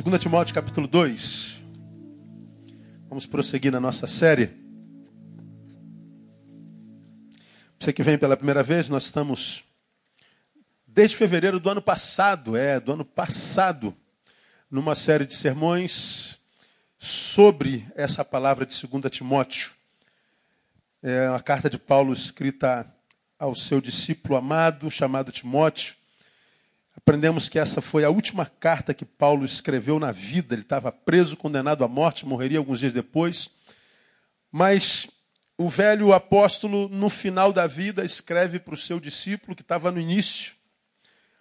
2 Timóteo capítulo 2. Vamos prosseguir na nossa série. Você que vem pela primeira vez, nós estamos desde fevereiro do ano passado, é, do ano passado, numa série de sermões sobre essa palavra de 2 Timóteo. É uma carta de Paulo escrita ao seu discípulo amado, chamado Timóteo. Aprendemos que essa foi a última carta que Paulo escreveu na vida. Ele estava preso, condenado à morte, morreria alguns dias depois. Mas o velho apóstolo, no final da vida, escreve para o seu discípulo que estava no início.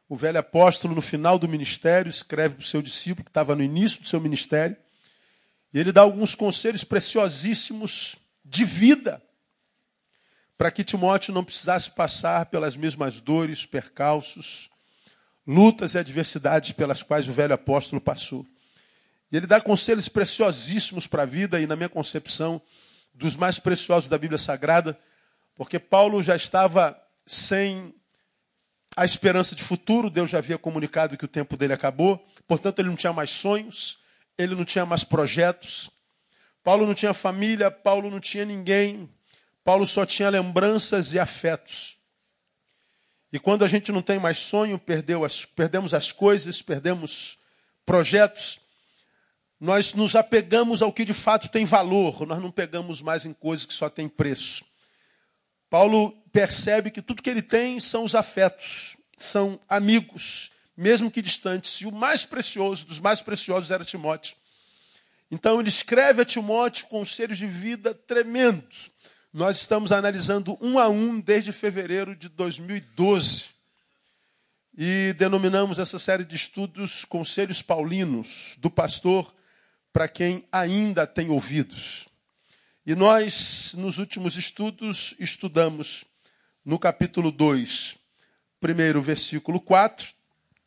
O velho apóstolo, no final do ministério, escreve para o seu discípulo que estava no início do seu ministério. E ele dá alguns conselhos preciosíssimos de vida para que Timóteo não precisasse passar pelas mesmas dores, percalços, lutas e adversidades pelas quais o velho apóstolo passou. E ele dá conselhos preciosíssimos para a vida e, na minha concepção, dos mais preciosos da Bíblia Sagrada, porque Paulo já estava sem a esperança de futuro, Deus já havia comunicado que o tempo dele acabou, portanto, ele não tinha mais sonhos, ele não tinha mais projetos. Paulo não tinha família, Paulo não tinha ninguém, Paulo só tinha lembranças e afetos. E quando a gente não tem mais sonho, as, perdemos as coisas, perdemos projetos, nós nos apegamos ao que de fato tem valor, nós não pegamos mais em coisas que só têm preço. Paulo percebe que tudo que ele tem são os afetos, são amigos, mesmo que distantes. E o mais precioso dos mais preciosos era Timóteo. Então ele escreve a Timóteo conselhos de vida tremendos. Nós estamos analisando um a um desde fevereiro de 2012. E denominamos essa série de estudos Conselhos Paulinos, do pastor para quem ainda tem ouvidos. E nós, nos últimos estudos, estudamos no capítulo 2, primeiro versículo 4.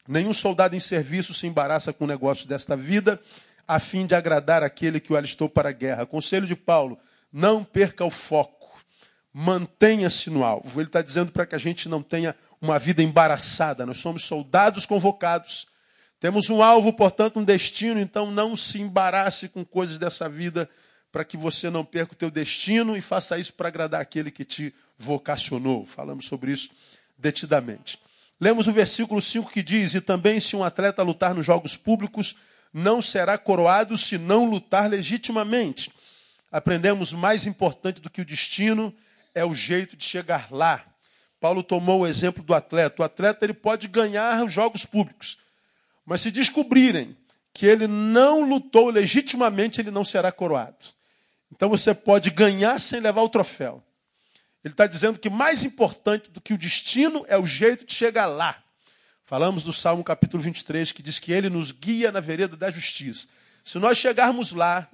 Nenhum soldado em serviço se embaraça com o negócio desta vida, a fim de agradar aquele que o alistou para a guerra. Conselho de Paulo: não perca o foco mantenha-se no alvo. Ele está dizendo para que a gente não tenha uma vida embaraçada. Nós somos soldados convocados. Temos um alvo, portanto, um destino, então não se embarace com coisas dessa vida para que você não perca o teu destino e faça isso para agradar aquele que te vocacionou. Falamos sobre isso detidamente. Lemos o versículo 5 que diz: E também, se um atleta lutar nos jogos públicos, não será coroado se não lutar legitimamente. Aprendemos mais importante do que o destino é o jeito de chegar lá. Paulo tomou o exemplo do atleta. O atleta ele pode ganhar os jogos públicos, mas se descobrirem que ele não lutou legitimamente, ele não será coroado. Então você pode ganhar sem levar o troféu. Ele está dizendo que mais importante do que o destino é o jeito de chegar lá. Falamos do Salmo capítulo 23, que diz que ele nos guia na vereda da justiça. Se nós chegarmos lá,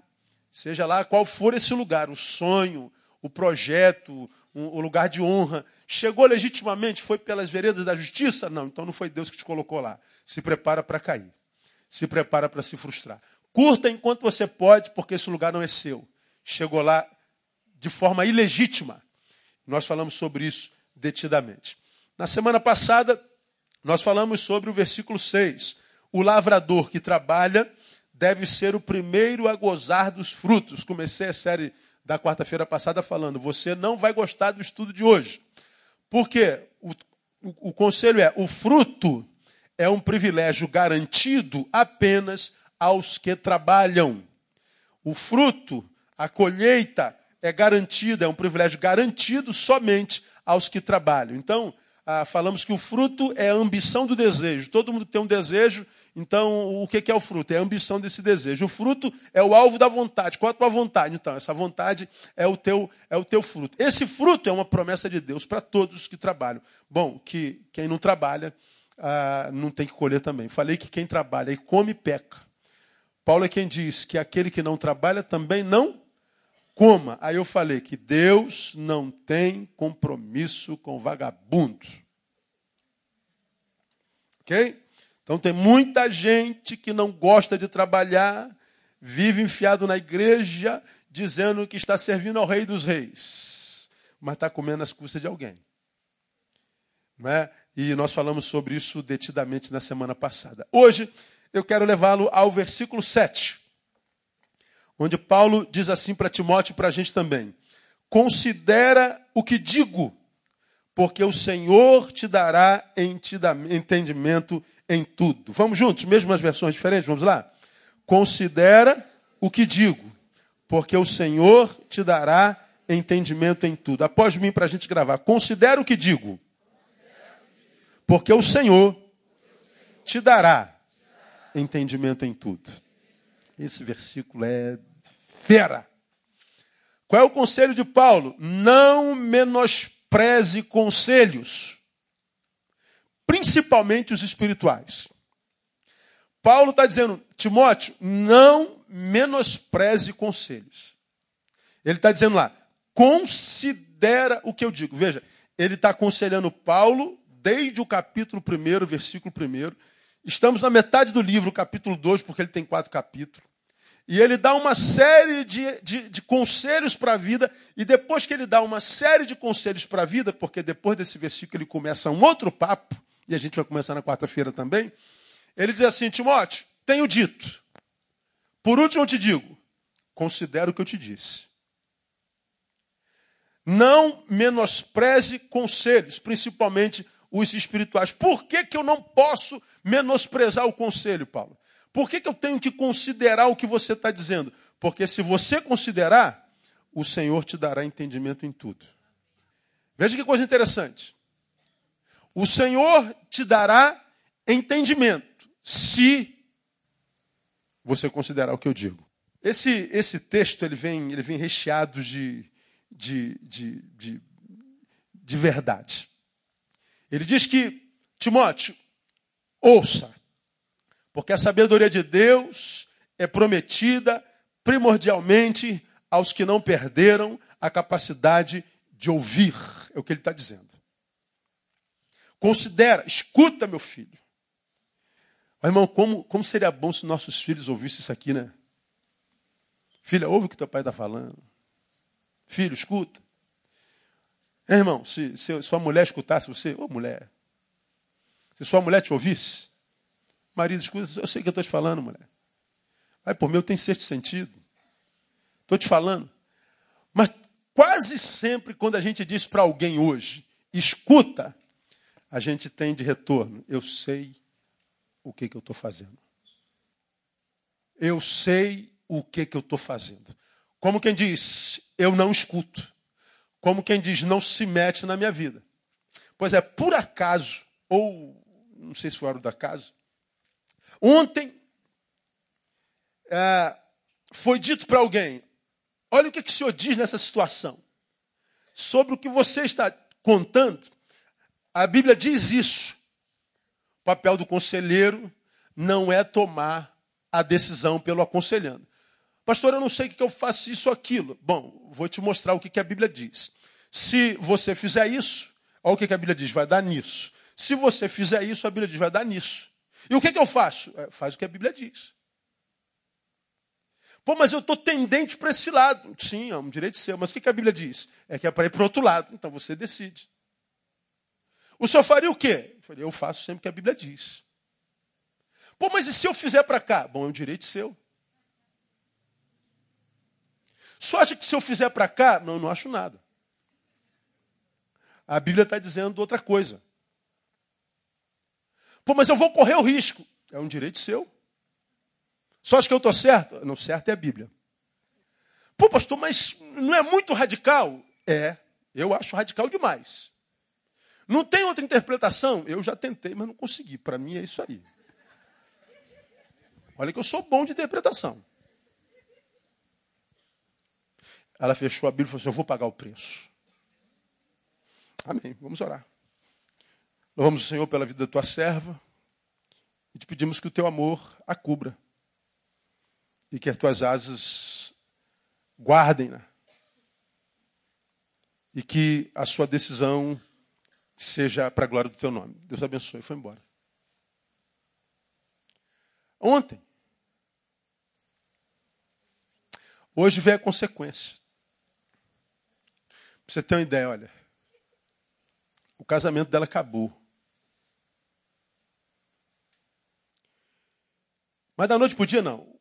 seja lá qual for esse lugar, o sonho, o projeto, o lugar de honra, chegou legitimamente, foi pelas veredas da justiça? Não, então não foi Deus que te colocou lá. Se prepara para cair. Se prepara para se frustrar. Curta enquanto você pode, porque esse lugar não é seu. Chegou lá de forma ilegítima. Nós falamos sobre isso detidamente. Na semana passada, nós falamos sobre o versículo 6. O lavrador que trabalha deve ser o primeiro a gozar dos frutos. Comecei a série da quarta-feira passada falando: você não vai gostar do estudo de hoje. Porque o, o, o conselho é: o fruto é um privilégio garantido apenas aos que trabalham. O fruto, a colheita, é garantida, é um privilégio garantido somente aos que trabalham. Então, ah, falamos que o fruto é a ambição do desejo. Todo mundo tem um desejo então, o que é o fruto? É a ambição desse desejo. O fruto é o alvo da vontade. Qual é a tua vontade? Então, essa vontade é o teu, é o teu fruto. Esse fruto é uma promessa de Deus para todos os que trabalham. Bom, que quem não trabalha ah, não tem que colher também. Falei que quem trabalha e come peca. Paulo é quem diz que aquele que não trabalha também não coma. Aí eu falei que Deus não tem compromisso com vagabundos. Ok? Então tem muita gente que não gosta de trabalhar, vive enfiado na igreja, dizendo que está servindo ao rei dos reis, mas está comendo as custas de alguém. Não é? E nós falamos sobre isso detidamente na semana passada. Hoje eu quero levá-lo ao versículo 7, onde Paulo diz assim para Timóteo e para a gente também: Considera o que digo, porque o Senhor te dará entendimento em tudo. Vamos juntos, mesmo as versões diferentes, vamos lá? Considera o que digo, porque o Senhor te dará entendimento em tudo. Após mim, para a gente gravar. Considera o que digo, porque o Senhor te dará entendimento em tudo. Esse versículo é fera. Qual é o conselho de Paulo? Não menospreze conselhos, principalmente os espirituais. Paulo está dizendo, Timóteo, não menospreze conselhos. Ele está dizendo lá, considera o que eu digo. Veja, ele está aconselhando Paulo desde o capítulo 1, versículo 1. Estamos na metade do livro, capítulo 2, porque ele tem quatro capítulos. E ele dá uma série de, de, de conselhos para a vida, e depois que ele dá uma série de conselhos para a vida, porque depois desse versículo ele começa um outro papo, e a gente vai começar na quarta-feira também, ele diz assim: Timóteo, tenho dito, por último eu te digo, considera o que eu te disse. Não menospreze conselhos, principalmente os espirituais. Por que, que eu não posso menosprezar o conselho, Paulo? Por que, que eu tenho que considerar o que você está dizendo? Porque se você considerar, o Senhor te dará entendimento em tudo. Veja que coisa interessante. O Senhor te dará entendimento se você considerar o que eu digo. Esse, esse texto ele vem, ele vem recheado de, de, de, de, de verdade. Ele diz que, Timóteo, ouça, porque a sabedoria de Deus é prometida primordialmente aos que não perderam a capacidade de ouvir. É o que ele está dizendo. Considera, escuta, meu filho. Mas, irmão, como, como seria bom se nossos filhos ouvissem isso aqui, né? Filha, ouve o que teu pai está falando. Filho, escuta. irmão, se, se sua mulher escutasse você, ô mulher, se sua mulher te ouvisse, Marido, escuta, eu sei que eu estou te falando, mulher. Vai por mim, eu tenho sentido. Estou te falando. Mas quase sempre, quando a gente diz para alguém hoje, escuta, a gente tem de retorno. Eu sei o que, que eu estou fazendo. Eu sei o que, que eu estou fazendo. Como quem diz, eu não escuto. Como quem diz, não se mete na minha vida. Pois é, por acaso, ou não sei se foi hora do acaso, Ontem é, foi dito para alguém: olha o que, que o senhor diz nessa situação. Sobre o que você está contando, a Bíblia diz isso. O papel do conselheiro não é tomar a decisão pelo aconselhando. Pastor, eu não sei o que eu faço isso ou aquilo. Bom, vou te mostrar o que a Bíblia diz. Se você fizer isso, olha o que a Bíblia diz, vai dar nisso. Se você fizer isso, a Bíblia diz, vai dar nisso. E o que, que eu faço? É, faz o que a Bíblia diz. Pô, mas eu estou tendente para esse lado. Sim, é um direito seu. Mas o que, que a Bíblia diz? É que é para ir para o outro lado. Então você decide. O senhor faria o quê? Eu falei, eu faço sempre o que a Bíblia diz. Pô, mas e se eu fizer para cá? Bom, é um direito seu. Só acha que se eu fizer para cá? Não, não acho nada. A Bíblia está dizendo outra coisa. Pô, mas eu vou correr o risco. É um direito seu. Só acha que eu estou certo? Não, certo é a Bíblia. Pô, pastor, mas não é muito radical? É, eu acho radical demais. Não tem outra interpretação? Eu já tentei, mas não consegui. Para mim é isso aí. Olha que eu sou bom de interpretação. Ela fechou a Bíblia e falou assim: Eu vou pagar o preço. Amém. Vamos orar. Louvamos o Senhor pela vida da tua serva e te pedimos que o teu amor a cubra e que as tuas asas guardem-na e que a sua decisão seja para a glória do teu nome. Deus abençoe. Foi embora. Ontem. Hoje vem a consequência. Pra você ter uma ideia, olha. O casamento dela acabou. Mas da noite para o dia, não.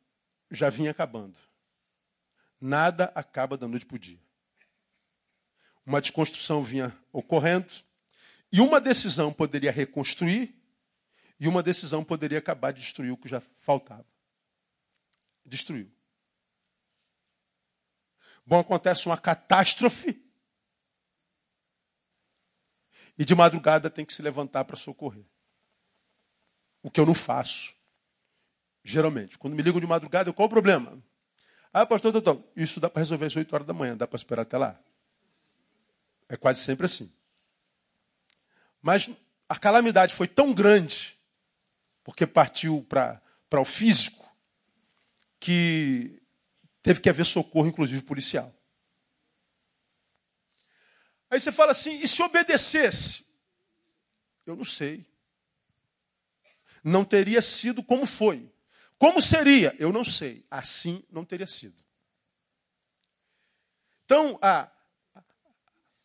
Já vinha acabando. Nada acaba da noite para o dia. Uma desconstrução vinha ocorrendo. E uma decisão poderia reconstruir. E uma decisão poderia acabar de destruir o que já faltava. Destruiu. Bom, acontece uma catástrofe. E de madrugada tem que se levantar para socorrer. O que eu não faço. Geralmente. Quando me ligam de madrugada, qual o problema? Ah, pastor, doutor, isso dá para resolver às 8 horas da manhã, dá para esperar até lá. É quase sempre assim. Mas a calamidade foi tão grande, porque partiu para o físico, que teve que haver socorro, inclusive policial. Aí você fala assim: e se obedecesse? Eu não sei. Não teria sido como foi. Como seria? Eu não sei. Assim não teria sido. Então, a,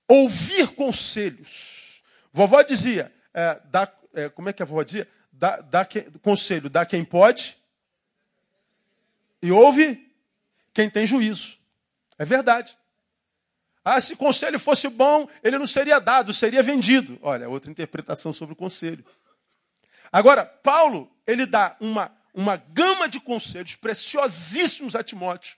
ouvir conselhos. Vovó dizia, é, dá, é, como é que a vovó dizia? Dá, dá que, conselho, dá quem pode e ouve quem tem juízo. É verdade. Ah, se conselho fosse bom, ele não seria dado, seria vendido. Olha, outra interpretação sobre o conselho. Agora, Paulo, ele dá uma, uma gama de conselhos preciosíssimos a Timóteo.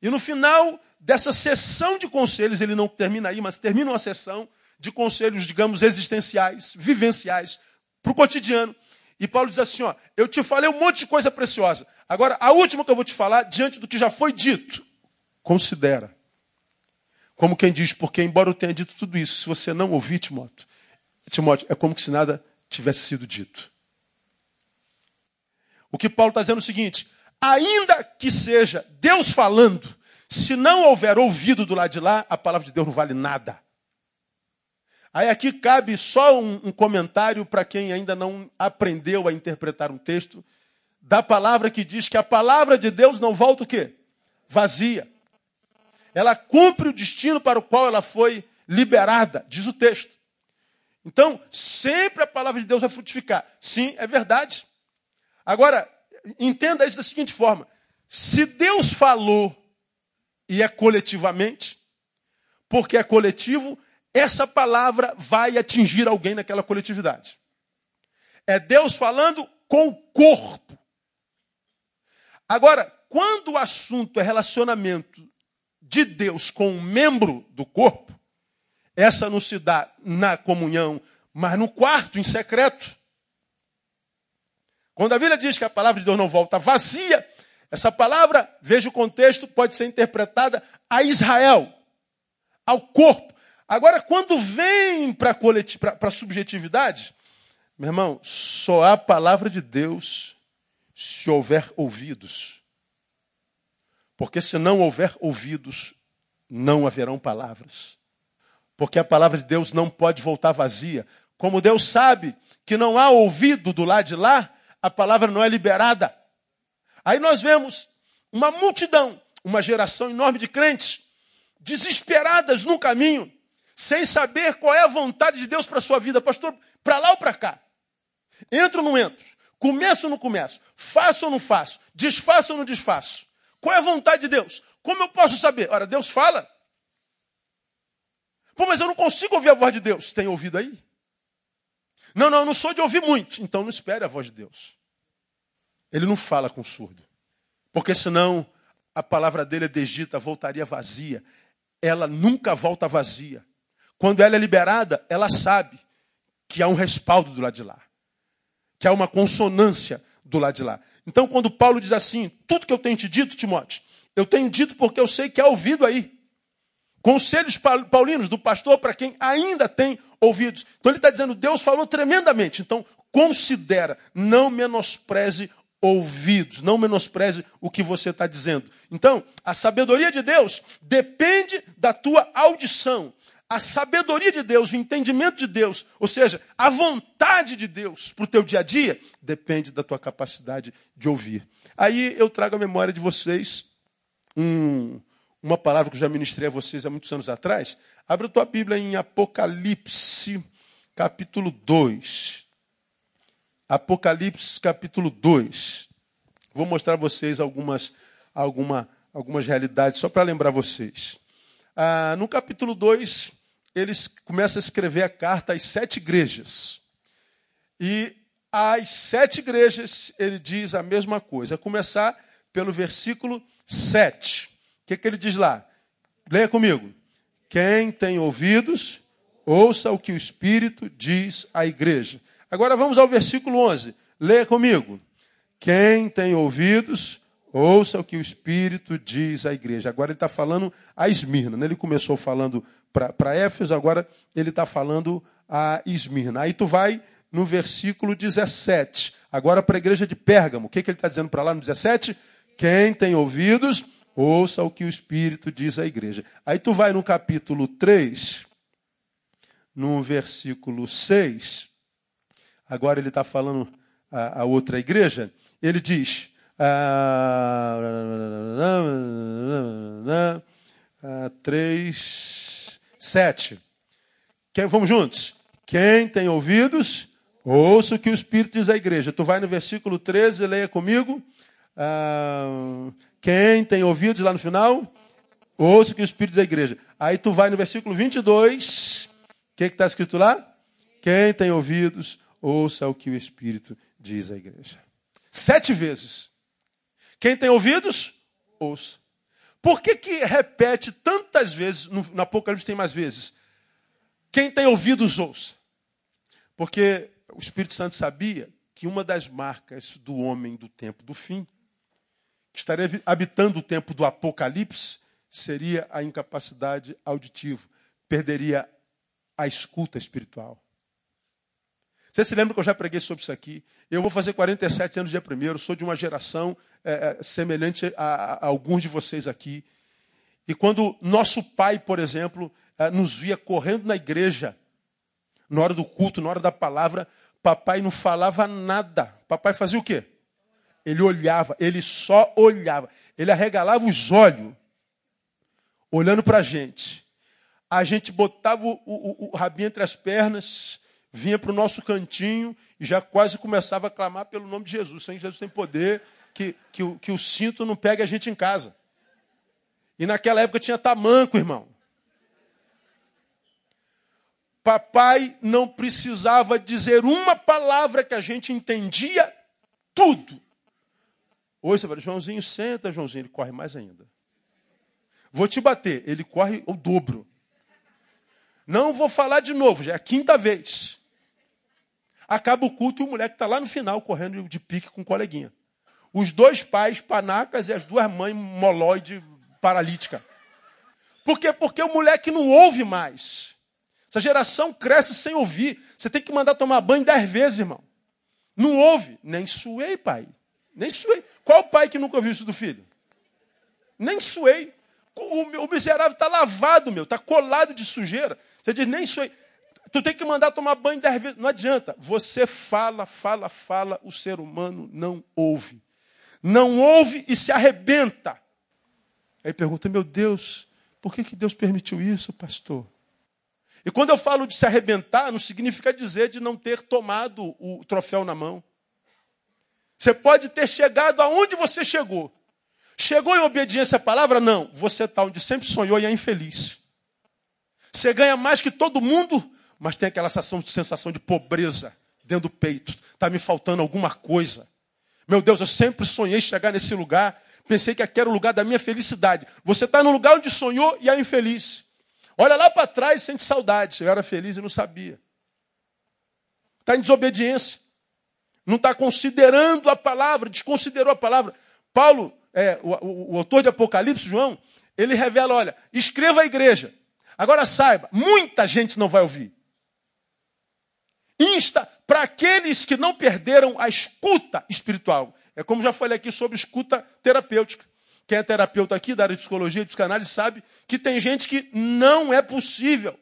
E no final dessa sessão de conselhos, ele não termina aí, mas termina uma sessão de conselhos, digamos, existenciais, vivenciais, para o cotidiano. E Paulo diz assim: ó, eu te falei um monte de coisa preciosa. Agora, a última que eu vou te falar, diante do que já foi dito, considera. Como quem diz, porque embora eu tenha dito tudo isso, se você não ouvir, Timóteo, Timóteo, é como se nada tivesse sido dito. O que Paulo está dizendo é o seguinte: ainda que seja Deus falando, se não houver ouvido do lado de lá, a palavra de Deus não vale nada. Aí aqui cabe só um, um comentário para quem ainda não aprendeu a interpretar um texto da palavra que diz que a palavra de Deus não volta o quê? Vazia. Ela cumpre o destino para o qual ela foi liberada, diz o texto. Então, sempre a palavra de Deus vai frutificar. Sim, é verdade. Agora, entenda isso da seguinte forma: se Deus falou e é coletivamente, porque é coletivo, essa palavra vai atingir alguém naquela coletividade. É Deus falando com o corpo. Agora, quando o assunto é relacionamento de Deus com um membro do corpo, essa não se dá na comunhão, mas no quarto, em secreto. Quando a Bíblia diz que a palavra de Deus não volta vazia, essa palavra, veja o contexto, pode ser interpretada a Israel, ao corpo. Agora, quando vem para a subjetividade, meu irmão, só há palavra de Deus se houver ouvidos. Porque se não houver ouvidos, não haverão palavras. Porque a palavra de Deus não pode voltar vazia. Como Deus sabe que não há ouvido do lado de lá, a palavra não é liberada. Aí nós vemos uma multidão, uma geração enorme de crentes, desesperadas no caminho, sem saber qual é a vontade de Deus para a sua vida. Pastor, para lá ou para cá? Entro ou não entro? Começo ou não começo? Faço ou não faço? Desfaço ou não desfaço? Qual é a vontade de Deus? Como eu posso saber? Ora, Deus fala. Pô, mas eu não consigo ouvir a voz de Deus. Tem ouvido aí? Não, não, eu não sou de ouvir muito. Então não espere a voz de Deus. Ele não fala com surdo. Porque senão a palavra dele é desdita, voltaria vazia. Ela nunca volta vazia. Quando ela é liberada, ela sabe que há um respaldo do lado de lá. Que há uma consonância do lado de lá. Então, quando Paulo diz assim, tudo que eu tenho te dito, Timóteo, eu tenho dito porque eu sei que há ouvido aí. Conselhos paulinos do pastor para quem ainda tem ouvidos. Então ele está dizendo, Deus falou tremendamente. Então, considera, não menospreze ouvidos, não menospreze o que você está dizendo. Então, a sabedoria de Deus depende da tua audição a sabedoria de Deus, o entendimento de Deus, ou seja, a vontade de Deus para o teu dia a dia, depende da tua capacidade de ouvir. Aí eu trago à memória de vocês um, uma palavra que eu já ministrei a vocês há muitos anos atrás. Abra a tua Bíblia em Apocalipse, capítulo 2. Apocalipse, capítulo 2. Vou mostrar a vocês algumas, alguma, algumas realidades, só para lembrar vocês. Ah, no capítulo 2, eles começam a escrever a carta às sete igrejas. E às sete igrejas ele diz a mesma coisa. A começar pelo versículo 7. O que, que ele diz lá? Leia comigo. Quem tem ouvidos, ouça o que o Espírito diz à igreja. Agora vamos ao versículo 11. Leia comigo. Quem tem ouvidos, ouça o que o Espírito diz à igreja. Agora ele está falando a Esmirna. Né? Ele começou falando para Éfeso, agora ele está falando a Esmirna. Aí tu vai no versículo 17. Agora para a igreja de Pérgamo. O que, que ele está dizendo para lá no 17? Quem tem ouvidos, ouça o que o Espírito diz à igreja. Aí tu vai no capítulo 3, no versículo 6. Agora ele está falando a, a, outra igreja. Ele diz. Ah, 3, 7. Quem, vamos juntos. Quem tem ouvidos, ouça o que o Espírito diz à igreja. Tu vai no versículo 13, leia comigo. Ah, quem tem ouvidos lá no final, ouça o que o Espírito diz à igreja. Aí tu vai no versículo 22. O que está escrito lá? Quem tem ouvidos, ouça o que o Espírito diz à igreja. Sete vezes. Quem tem ouvidos, ouça. Por que, que repete tantas vezes, no, no Apocalipse tem mais vezes? Quem tem ouvidos, ouça. Porque o Espírito Santo sabia que uma das marcas do homem do tempo do fim, que estaria habitando o tempo do Apocalipse, seria a incapacidade auditiva. Perderia a escuta espiritual. Você se lembra que eu já preguei sobre isso aqui? Eu vou fazer 47 anos dia primeiro, sou de uma geração é, é, semelhante a, a, alguns de vocês aqui. E quando nosso pai, por exemplo, é, nos via correndo na igreja, na hora do culto, na hora da palavra, papai não falava nada. Papai fazia o quê? Ele olhava, ele só olhava. Ele arregalava os olhos, olhando para a gente. A gente botava o, o, o rabinho entre as pernas, vinha para o nosso cantinho e já quase começava a clamar pelo nome de Jesus. Senhor Jesus tem poder, que, que, o, que o cinto não pegue a gente em casa. E naquela época tinha tamanco, irmão. Papai não precisava dizer uma palavra que a gente entendia tudo. Hoje você fala, Joãozinho, senta, Joãozinho. Ele corre mais ainda. Vou te bater. Ele corre o dobro. Não vou falar de novo, já é a quinta vez. Acaba o culto e o moleque está lá no final correndo de pique com o coleguinha. Os dois pais panacas e as duas mães moloide paralítica. Por quê? Porque o moleque não ouve mais. Essa geração cresce sem ouvir. Você tem que mandar tomar banho dez vezes, irmão. Não ouve. Nem suei, pai. Nem suei. Qual pai que nunca ouviu isso do filho? Nem suei. O, miserável está lavado, meu. Está colado de sujeira. Você diz, nem suei. Tu tem que mandar tomar banho dez vezes. Não adianta. Você fala, fala, fala, o ser humano não ouve. Não ouve e se arrebenta. Aí pergunta, meu Deus, por que, que Deus permitiu isso, pastor? E quando eu falo de se arrebentar, não significa dizer de não ter tomado o troféu na mão. Você pode ter chegado aonde você chegou. Chegou em obediência à palavra? Não. Você está onde sempre sonhou e é infeliz. Você ganha mais que todo mundo, mas tem aquela sensação, de pobreza dentro do peito. Está me faltando alguma coisa. Meu Deus, eu sempre sonhei chegar nesse lugar. Pensei que aquele era o lugar da minha felicidade. Você está no lugar onde sonhou e é infeliz. Olha lá para trás e sente saudade. Eu era feliz e não sabia. Está em desobediência. Não está considerando a palavra, desconsiderou a palavra. Paulo, é, o, o, o autor de Apocalipse, João, ele revela: olha, escreva a igreja. Agora saiba, muita gente não vai ouvir insta para aqueles que não perderam a escuta espiritual. É como já falei aqui sobre escuta terapêutica. Quem é terapeuta aqui da área de psicologia e psicanálise sabe que tem gente que não é possível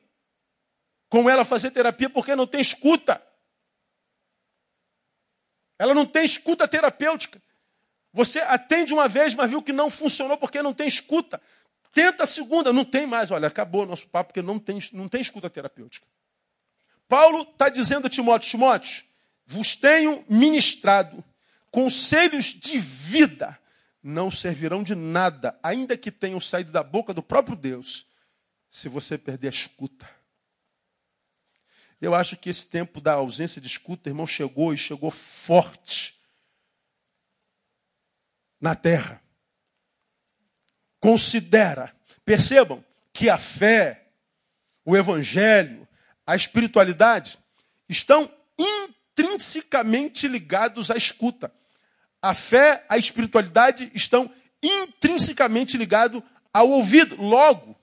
com ela fazer terapia porque não tem escuta. Ela não tem escuta terapêutica. Você atende uma vez, mas viu que não funcionou porque não tem escuta. Tenta a segunda, não tem mais. Olha, acabou o nosso papo porque não tem, não tem escuta terapêutica. Paulo está dizendo a Timóteo: Timóteo, vos tenho ministrado conselhos de vida não servirão de nada, ainda que tenham saído da boca do próprio Deus, se você perder a escuta. Eu acho que esse tempo da ausência de escuta, irmão, chegou e chegou forte na terra. Considera, percebam que a fé, o evangelho, a espiritualidade estão intrinsecamente ligados à escuta. A fé, a espiritualidade estão intrinsecamente ligados ao ouvido. Logo,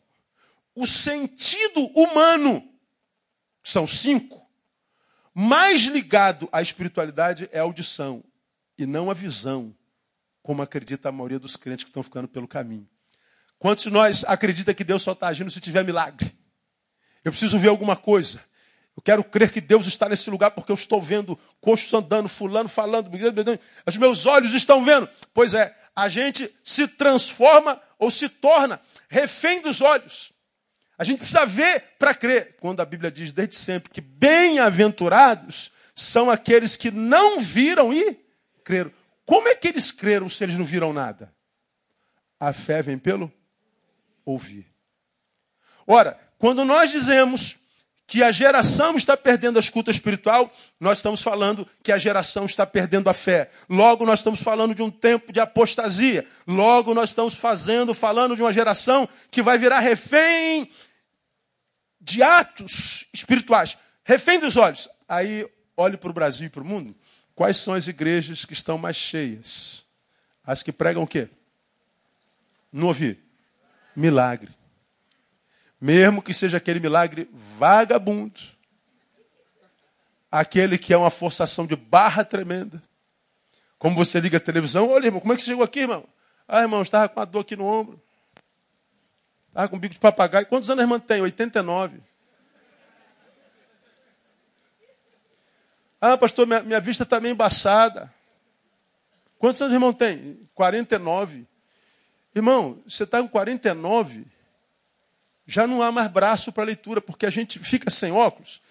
o sentido humano são cinco. Mais ligado à espiritualidade é a audição e não a visão, como acredita a maioria dos crentes que estão ficando pelo caminho. Quantos de nós acredita que Deus só está agindo se tiver milagre? Eu preciso ver alguma coisa. Eu quero crer que Deus está nesse lugar porque eu estou vendo coxos andando, fulano falando, os meus olhos estão vendo. Pois é, a gente se transforma ou se torna refém dos olhos. A gente precisa ver para crer. Quando a Bíblia diz desde sempre que bem-aventurados são aqueles que não viram e creram. Como é que eles creram se eles não viram nada? A fé vem pelo ouvir. Ora, quando nós dizemos que a geração está perdendo a escuta espiritual, nós estamos falando que a geração está perdendo a fé. Logo, nós estamos falando de um tempo de apostasia. Logo, nós estamos fazendo, falando de uma geração que vai virar refém de atos espirituais, refém dos olhos. Aí olhe para o Brasil e para o mundo. Quais são as igrejas que estão mais cheias? As que pregam o quê? Não ouvi. Milagre. Mesmo que seja aquele milagre vagabundo. Aquele que é uma forçação de barra tremenda. Como você liga a televisão, olha, irmão, como é que você chegou aqui, irmão? Ah, irmão, estava com uma dor aqui no ombro. Ah, com bico de papagaio. Quantos anos a irmã tem? 89. Ah, pastor, minha, minha vista está meio embaçada. Quantos anos o irmão tem? 49. Irmão, você está com 49, já não há mais braço para leitura, porque a gente fica sem óculos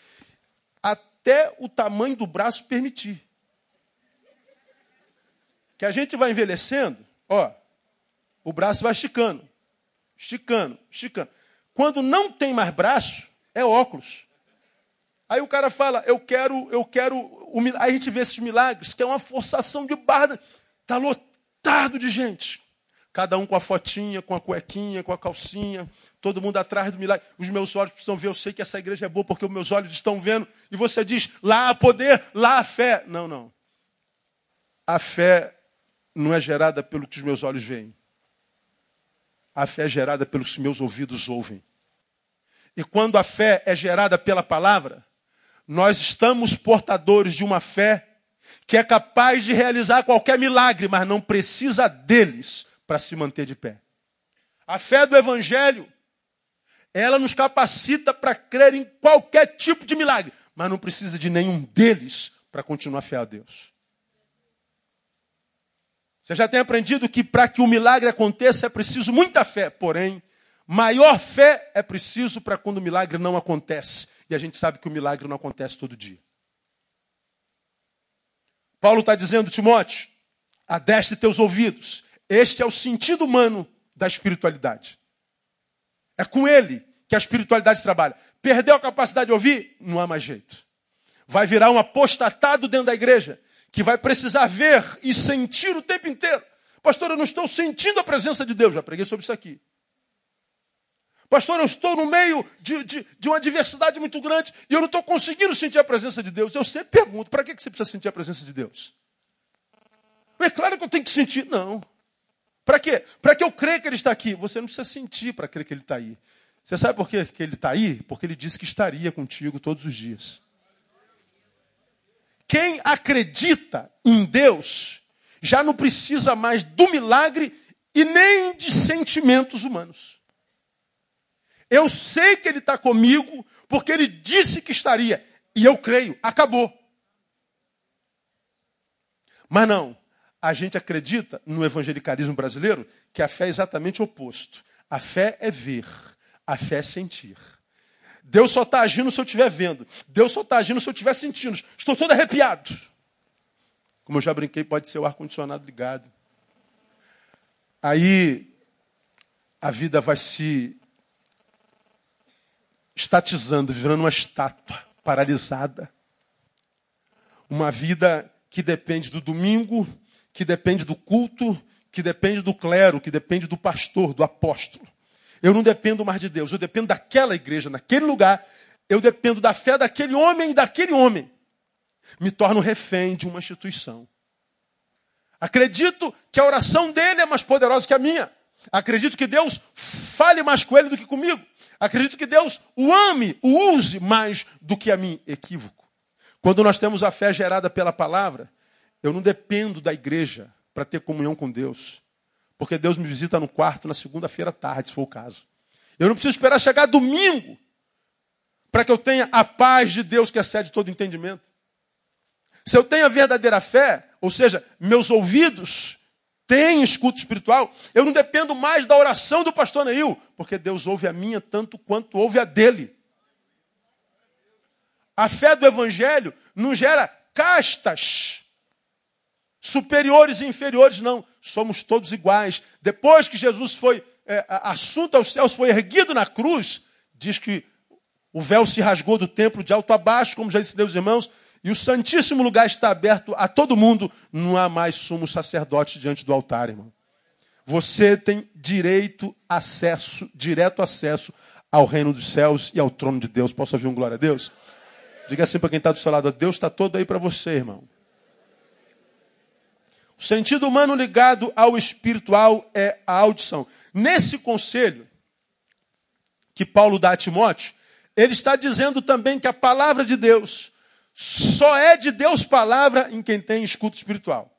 até o tamanho do braço permitir. Que a gente vai envelhecendo, ó, o braço vai esticando esticando, esticando. Quando não tem mais braço, é óculos. Aí o cara fala, eu quero, eu quero. Aí a gente vê esses milagres, que é uma forçação de barra. Está lotado de gente. Cada um com a fotinha, com a cuequinha, com a calcinha, todo mundo atrás do milagre. Os meus olhos precisam ver, eu sei que essa igreja é boa porque os meus olhos estão vendo. E você diz, lá há poder, lá há fé. Não, não. A fé não é gerada pelo que os meus olhos veem. A fé é gerada pelos meus ouvidos ouvem. E quando a fé é gerada pela palavra, nós estamos portadores de uma fé que é capaz de realizar qualquer milagre, mas não precisa deles para se manter de pé. A fé do Evangelho, ela nos capacita para crer em qualquer tipo de milagre, mas não precisa de nenhum deles para continuar fiel a Deus. Você já tem aprendido que para que o milagre aconteça é preciso muita fé, porém, maior fé é preciso para quando o milagre não acontece. E a gente sabe que o milagre não acontece todo dia. Paulo está dizendo, Timóteo, adeste teus ouvidos. Este é o sentido humano da espiritualidade. É com ele que a espiritualidade trabalha. Perdeu a capacidade de ouvir? Não há mais jeito. Vai virar um apostatado dentro da igreja que vai precisar ver e sentir o tempo inteiro. Pastor, eu não estou sentindo a presença de Deus. Já preguei sobre isso aqui. Pastor, eu estou no meio de, de, de uma diversidade muito grande e eu não estou conseguindo sentir a presença de Deus. Eu sempre pergunto: para que você precisa sentir a presença de Deus? É claro que eu tenho que sentir. Não. Para quê? Para que eu creia que Ele está aqui. Você não precisa sentir para crer que Ele está aí. Você sabe por que Ele está aí? Porque Ele disse que estaria contigo todos os dias. Quem acredita em Deus já não precisa mais do milagre e nem de sentimentos humanos. Eu sei que Ele está comigo porque Ele disse que estaria. E eu creio. Acabou. Mas não. A gente acredita no evangelicalismo brasileiro que a fé é exatamente o oposto. A fé é ver, a fé é sentir. Deus só está agindo se eu estiver vendo. Deus só está agindo se eu estiver sentindo. Estou todo arrepiado. Como eu já brinquei, pode ser o ar-condicionado ligado. Aí a vida vai se estatizando, virando uma estátua paralisada. Uma vida que depende do domingo, que depende do culto, que depende do clero, que depende do pastor, do apóstolo. Eu não dependo mais de Deus, eu dependo daquela igreja, naquele lugar. Eu dependo da fé daquele homem e daquele homem. Me torno refém de uma instituição. Acredito que a oração dele é mais poderosa que a minha. Acredito que Deus fale mais com ele do que comigo. Acredito que Deus o ame, o use mais do que a mim. Equívoco. Quando nós temos a fé gerada pela palavra, eu não dependo da igreja para ter comunhão com Deus. Porque Deus me visita no quarto na segunda-feira à tarde, se for o caso. Eu não preciso esperar chegar domingo para que eu tenha a paz de Deus que excede todo entendimento. Se eu tenho a verdadeira fé, ou seja, meus ouvidos têm escuta espiritual, eu não dependo mais da oração do pastor Neil, porque Deus ouve a minha tanto quanto ouve a dele. A fé do evangelho não gera castas superiores e inferiores, não. Somos todos iguais. Depois que Jesus foi é, assunto aos céus, foi erguido na cruz, diz que o véu se rasgou do templo de alto a baixo, como já ensinei os irmãos, e o Santíssimo Lugar está aberto a todo mundo. Não há mais sumo sacerdote diante do altar, irmão. Você tem direito, acesso, direto acesso ao reino dos céus e ao trono de Deus. Posso ouvir um glória a Deus? Diga assim para quem está do seu lado: Deus está todo aí para você, irmão. O sentido humano ligado ao espiritual é a audição. Nesse conselho que Paulo dá a Timóteo, ele está dizendo também que a palavra de Deus só é de Deus palavra em quem tem escuta espiritual.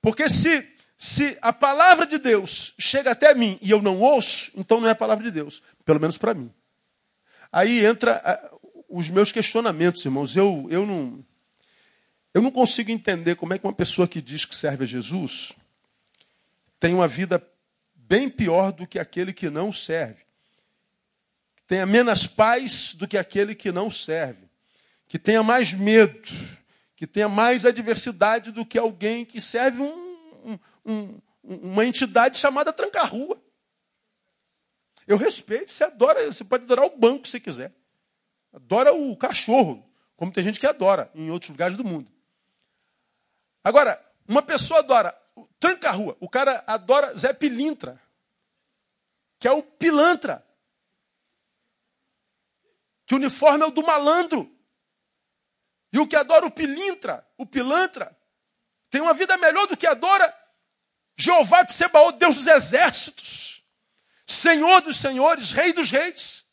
Porque se, se a palavra de Deus chega até mim e eu não ouço, então não é a palavra de Deus. Pelo menos para mim. Aí entra uh, os meus questionamentos, irmãos. Eu, eu, não, eu não consigo entender como é que uma pessoa que diz que serve a Jesus tem uma vida bem pior do que aquele que não serve. Tenha menos paz do que aquele que não serve que tenha mais medo, que tenha mais adversidade do que alguém que serve um, um, uma entidade chamada tranca-rua. Eu respeito, você adora, você pode adorar o banco se quiser. Adora o cachorro, como tem gente que adora em outros lugares do mundo. Agora, uma pessoa adora tranca-rua, o cara adora Zé Pilintra, que é o pilantra. Que o uniforme é o do malandro. E o que adora o pilintra, o pilantra, tem uma vida melhor do que adora Jeová de Sebaot, Deus dos exércitos, Senhor dos senhores, Rei dos reis.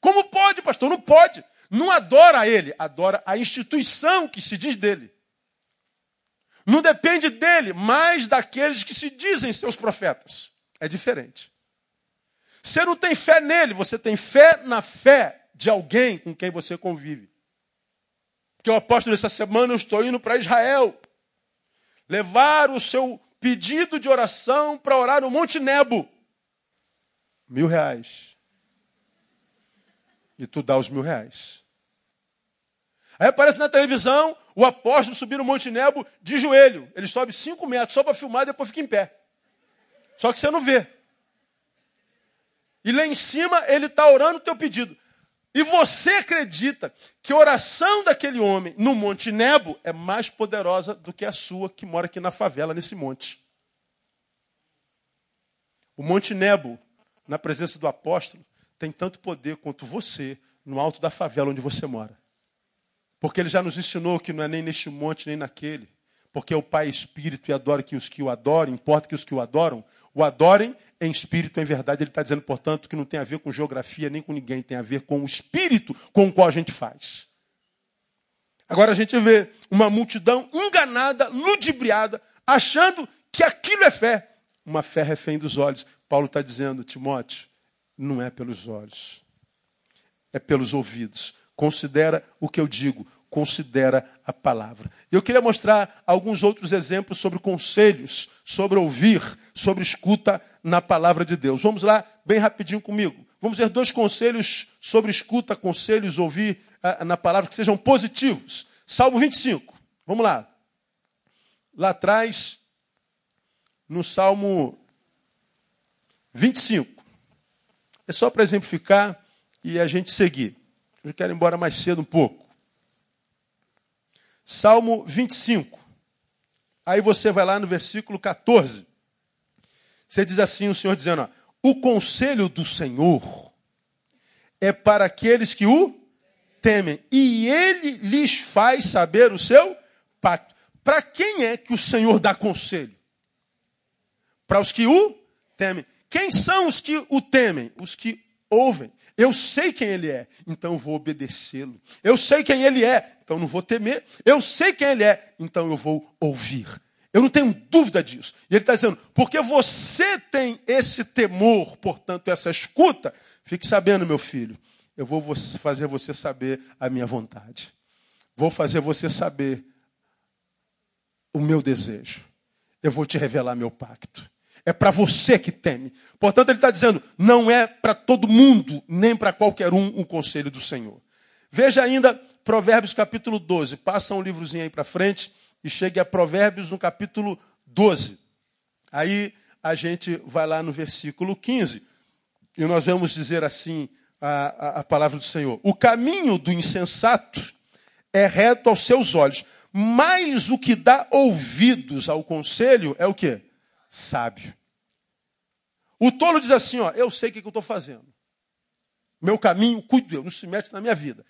Como pode, pastor? Não pode. Não adora ele, adora a instituição que se diz dele. Não depende dele, mas daqueles que se dizem seus profetas. É diferente. Você não tem fé nele, você tem fé na fé de alguém com quem você convive. Porque o apóstolo, essa semana eu estou indo para Israel. Levar o seu pedido de oração para orar no Monte Nebo. Mil reais. E tu dá os mil reais. Aí aparece na televisão o apóstolo subir no Monte Nebo de joelho. Ele sobe cinco metros só para filmar e depois fica em pé. Só que você não vê. E lá em cima ele está orando o teu pedido. E você acredita que a oração daquele homem no Monte Nebo é mais poderosa do que a sua que mora aqui na favela, nesse monte. O Monte Nebo, na presença do apóstolo, tem tanto poder quanto você no alto da favela onde você mora. Porque ele já nos ensinou que não é nem neste monte nem naquele. Porque o Pai é Espírito e adora que os que o adoram, importa que os que o adoram, o adorem em espírito, em verdade. Ele está dizendo, portanto, que não tem a ver com geografia nem com ninguém, tem a ver com o espírito com o qual a gente faz. Agora a gente vê uma multidão enganada, ludibriada, achando que aquilo é fé. Uma fé refém dos olhos. Paulo está dizendo, Timóteo, não é pelos olhos, é pelos ouvidos. Considera o que eu digo, considera a palavra. Eu queria mostrar alguns outros exemplos sobre conselhos, sobre ouvir, sobre escuta na palavra de Deus. Vamos lá, bem rapidinho comigo. Vamos ver dois conselhos sobre escuta, conselhos, ouvir ah, na palavra que sejam positivos. Salmo 25, Vamos lá. Lá atrás, no Salmo 25. É só para exemplificar e a gente seguir. Eu quero ir embora mais cedo um pouco. Salmo 25. Aí você vai lá no versículo 14. Você diz assim, o Senhor dizendo, ó, o conselho do Senhor é para aqueles que o temem, e ele lhes faz saber o seu pacto. Para quem é que o Senhor dá conselho? Para os que o temem. Quem são os que o temem? Os que ouvem. Eu sei quem ele é, então eu vou obedecê-lo. Eu sei quem ele é, então não vou temer. Eu sei quem ele é, então eu vou ouvir. Eu não tenho dúvida disso. E ele está dizendo, porque você tem esse temor, portanto, essa escuta, fique sabendo, meu filho, eu vou fazer você saber a minha vontade. Vou fazer você saber o meu desejo. Eu vou te revelar meu pacto. É para você que teme. Portanto, ele está dizendo: não é para todo mundo, nem para qualquer um, o conselho do Senhor. Veja ainda Provérbios capítulo 12. Passa um livrozinho aí para frente e chegue a Provérbios no capítulo 12. Aí a gente vai lá no versículo 15 e nós vamos dizer assim a, a, a palavra do Senhor: O caminho do insensato é reto aos seus olhos, mas o que dá ouvidos ao conselho é o que? Sábio. O tolo diz assim: ó, eu sei o que, eu estou fazendo. Meu caminho, cuido eu, não se mete na minha vida.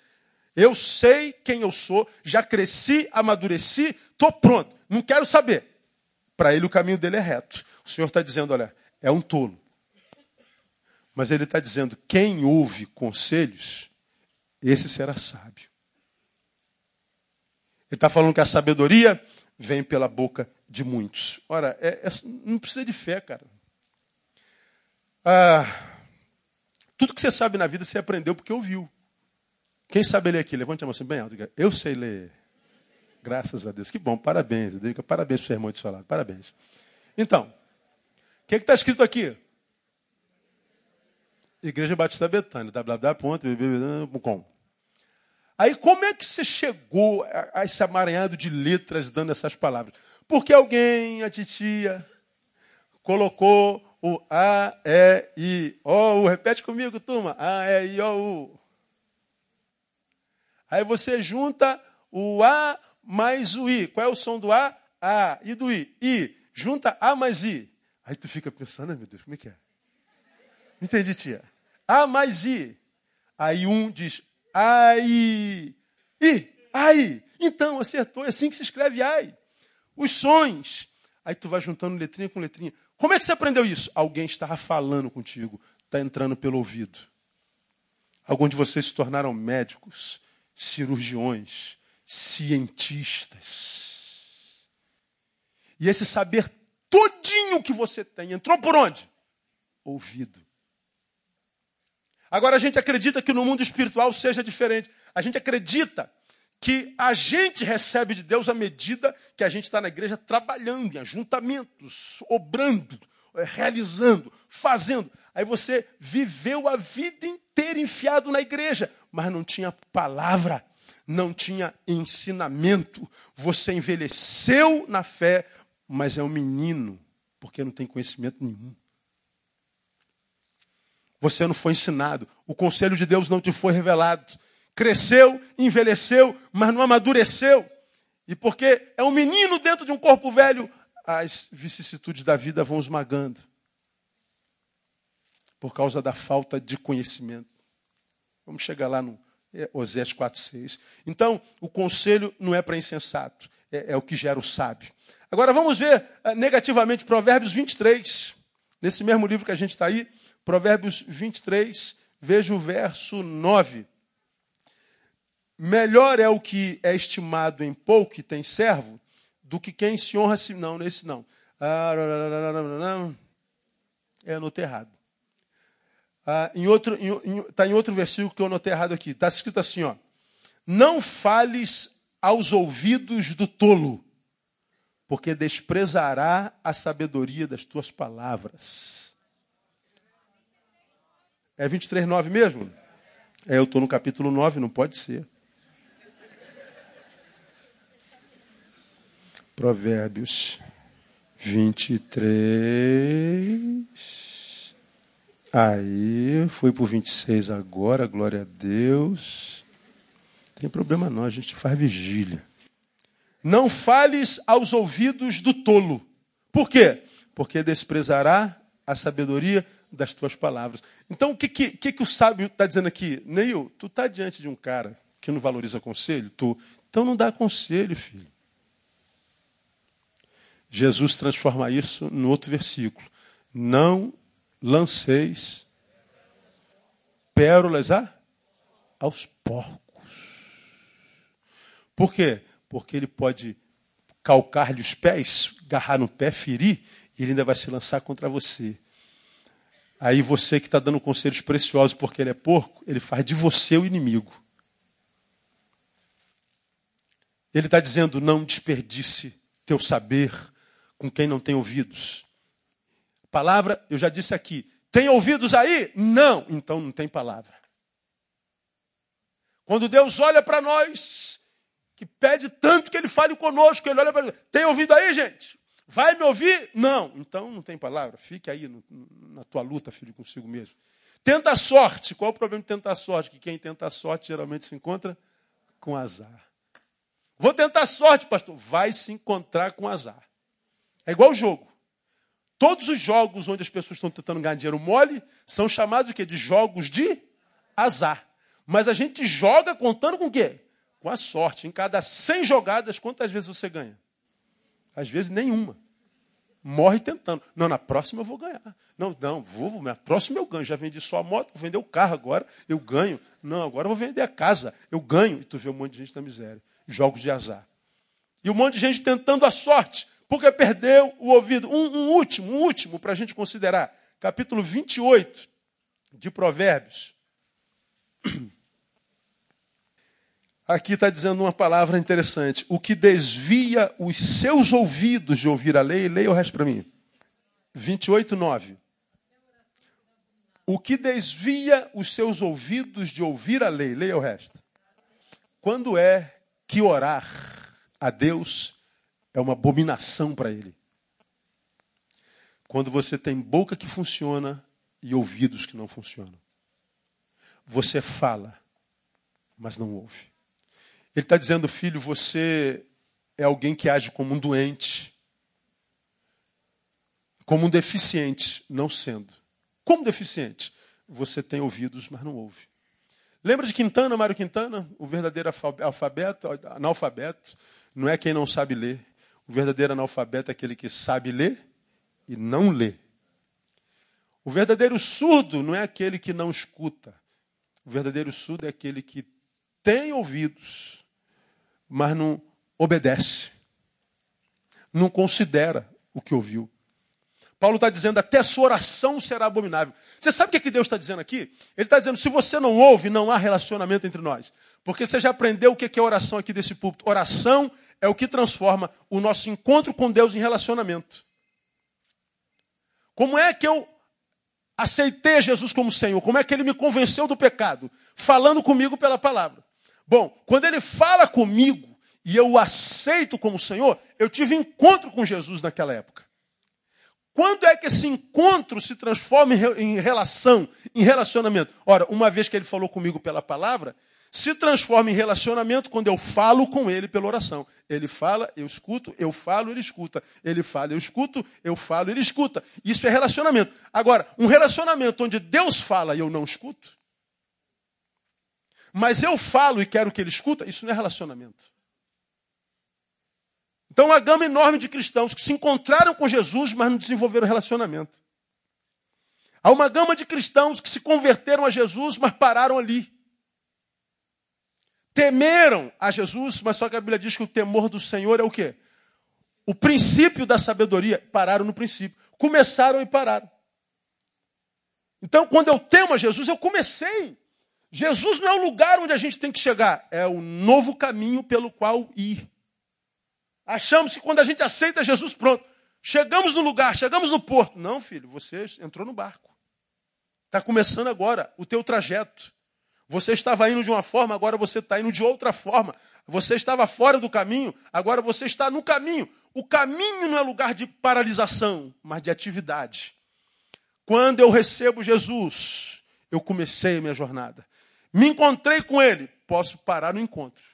Eu sei quem eu sou, já cresci, amadureci, estou pronto, não quero saber. Para ele o caminho dele é reto. O Senhor está dizendo: olha, é um tolo. Mas ele está dizendo: quem ouve conselhos, esse será sábio. Ele está falando que a sabedoria vem pela boca de muitos. Ora, é, é, não precisa de fé, cara. Ah, tudo que você sabe na vida você aprendeu porque ouviu. Quem sabe ler aqui? Levante a mão assim bem alto. Eu sei ler. Graças a Deus. Que bom, parabéns. Parabéns para o sermão de lado. Parabéns. Então, o que é está escrito aqui? Igreja Batista Betânia, www.bb.com. Aí como é que você chegou a, esse amaranhado de letras dando essas palavras? Porque alguém, a titia, colocou o A, E, I, O, U. Repete comigo, turma. A, E, I, O, U. Aí você junta o A mais o I. Qual é o som do A? A. E do I? I. Junta A mais I. Aí tu fica pensando, meu Deus, como é que é? Entendi, tia. A mais I. Aí um diz ai. I, ai. Então, acertou. É assim que se escreve ai. Os sons. Aí tu vai juntando letrinha com letrinha. Como é que você aprendeu isso? Alguém estava falando contigo. Está entrando pelo ouvido. Alguns de vocês se tornaram médicos, cirurgiões, cientistas. E esse saber todinho que você tem entrou por onde? Ouvido. Agora a gente acredita que no mundo espiritual seja diferente. A gente acredita que a gente recebe de Deus à medida que a gente está na igreja trabalhando, em ajuntamentos, obrando, eh, realizando, fazendo. Aí você viveu a vida inteira enfiado na igreja, mas não tinha palavra, não tinha ensinamento. Você envelheceu na fé, mas é um menino, porque não tem conhecimento nenhum. Você não foi ensinado. O conselho de Deus não te foi revelado. Cresceu, envelheceu, mas não amadureceu. E porque é um menino dentro de um corpo velho, as vicissitudes da vida vão esmagando. Por causa da falta de conhecimento. Vamos chegar lá no é, Osés 4,6. Então, o conselho não é para insensato, é, é o que gera o sábio. Agora vamos ver uh, negativamente Provérbios 23. Nesse mesmo livro que a gente está aí, Provérbios 23, veja o verso 9. Melhor é o que é estimado em pouco e tem servo, do que quem se honra se. Não, nesse não. É, anotei errado. Ah, em outro, está em, em outro versículo que eu anotei errado aqui. Está escrito assim: ó, Não fales aos ouvidos do tolo, porque desprezará a sabedoria das tuas palavras. É 23, 9 mesmo? É, eu estou no capítulo 9, não pode ser. Provérbios 23. Aí, fui o 26 agora, glória a Deus. Tem problema não, a gente faz vigília. Não fales aos ouvidos do tolo. Por quê? Porque desprezará a sabedoria das tuas palavras. Então, o que, que, que o sábio está dizendo aqui? Neil, tu está diante de um cara que não valoriza conselho? Tu. Então não dá conselho, filho. Jesus transforma isso no outro versículo. Não lanceis pérolas a, aos porcos. Por quê? Porque ele pode calcar-lhe os pés, agarrar no pé, ferir, e ele ainda vai se lançar contra você. Aí você que está dando conselhos preciosos porque ele é porco, ele faz de você o inimigo. Ele está dizendo: não desperdice teu saber, com quem não tem ouvidos. Palavra, eu já disse aqui, tem ouvidos aí? Não, então não tem palavra. Quando Deus olha para nós, que pede tanto que Ele fale conosco, Ele olha para nós, tem ouvido aí, gente? Vai me ouvir? Não, então não tem palavra. Fique aí no, na tua luta, filho, consigo mesmo. Tenta a sorte. Qual é o problema de tentar a sorte? Que quem tenta a sorte geralmente se encontra com azar. Vou tentar a sorte, pastor. Vai se encontrar com azar. É igual o jogo. Todos os jogos onde as pessoas estão tentando ganhar dinheiro mole são chamados de, de jogos de azar. Mas a gente joga contando com o quê? Com a sorte. Em cada 100 jogadas, quantas vezes você ganha? Às vezes nenhuma. Morre tentando. Não, na próxima eu vou ganhar. Não, não, vou, na próxima eu ganho. Já vendi só a moto, vou vender o carro agora, eu ganho. Não, agora eu vou vender a casa, eu ganho. E tu vê um monte de gente na miséria. Jogos de azar. E um monte de gente tentando a sorte porque perdeu o ouvido. Um, um último, um último para a gente considerar. Capítulo 28 de Provérbios. Aqui está dizendo uma palavra interessante. O que desvia os seus ouvidos de ouvir a lei, leia o resto para mim. 28, 9. O que desvia os seus ouvidos de ouvir a lei, leia o resto. Quando é que orar a Deus é uma abominação para ele. Quando você tem boca que funciona e ouvidos que não funcionam. Você fala, mas não ouve. Ele está dizendo, filho, você é alguém que age como um doente, como um deficiente, não sendo. Como deficiente? Você tem ouvidos, mas não ouve. Lembra de Quintana, Mário Quintana? O verdadeiro alfabeto, analfabeto, não é quem não sabe ler, o verdadeiro analfabeto é aquele que sabe ler e não lê. O verdadeiro surdo não é aquele que não escuta. O verdadeiro surdo é aquele que tem ouvidos, mas não obedece. Não considera o que ouviu. Paulo está dizendo, até sua oração será abominável. Você sabe o que, é que Deus está dizendo aqui? Ele está dizendo, se você não ouve, não há relacionamento entre nós. Porque você já aprendeu o que é oração aqui desse púlpito. Oração é o que transforma o nosso encontro com Deus em relacionamento. Como é que eu aceitei Jesus como Senhor? Como é que ele me convenceu do pecado? Falando comigo pela palavra. Bom, quando ele fala comigo e eu o aceito como Senhor, eu tive encontro com Jesus naquela época. Quando é que esse encontro se transforma em relação, em relacionamento? Ora, uma vez que ele falou comigo pela palavra, se transforma em relacionamento quando eu falo com ele pela oração. Ele fala, eu escuto, eu falo, ele escuta. Ele fala, eu escuto, eu falo, ele escuta. Isso é relacionamento. Agora, um relacionamento onde Deus fala e eu não escuto, mas eu falo e quero que ele escuta, isso não é relacionamento. Então, uma gama enorme de cristãos que se encontraram com Jesus, mas não desenvolveram relacionamento. Há uma gama de cristãos que se converteram a Jesus, mas pararam ali temeram a Jesus, mas só que a Bíblia diz que o temor do Senhor é o quê? O princípio da sabedoria. Pararam no princípio. Começaram e pararam. Então, quando eu temo a Jesus, eu comecei. Jesus não é o lugar onde a gente tem que chegar, é o novo caminho pelo qual ir. Achamos que quando a gente aceita Jesus, pronto, chegamos no lugar, chegamos no porto. Não, filho, você entrou no barco. Está começando agora o teu trajeto. Você estava indo de uma forma, agora você está indo de outra forma. Você estava fora do caminho, agora você está no caminho. O caminho não é lugar de paralisação, mas de atividade. Quando eu recebo Jesus, eu comecei a minha jornada. Me encontrei com Ele, posso parar no encontro.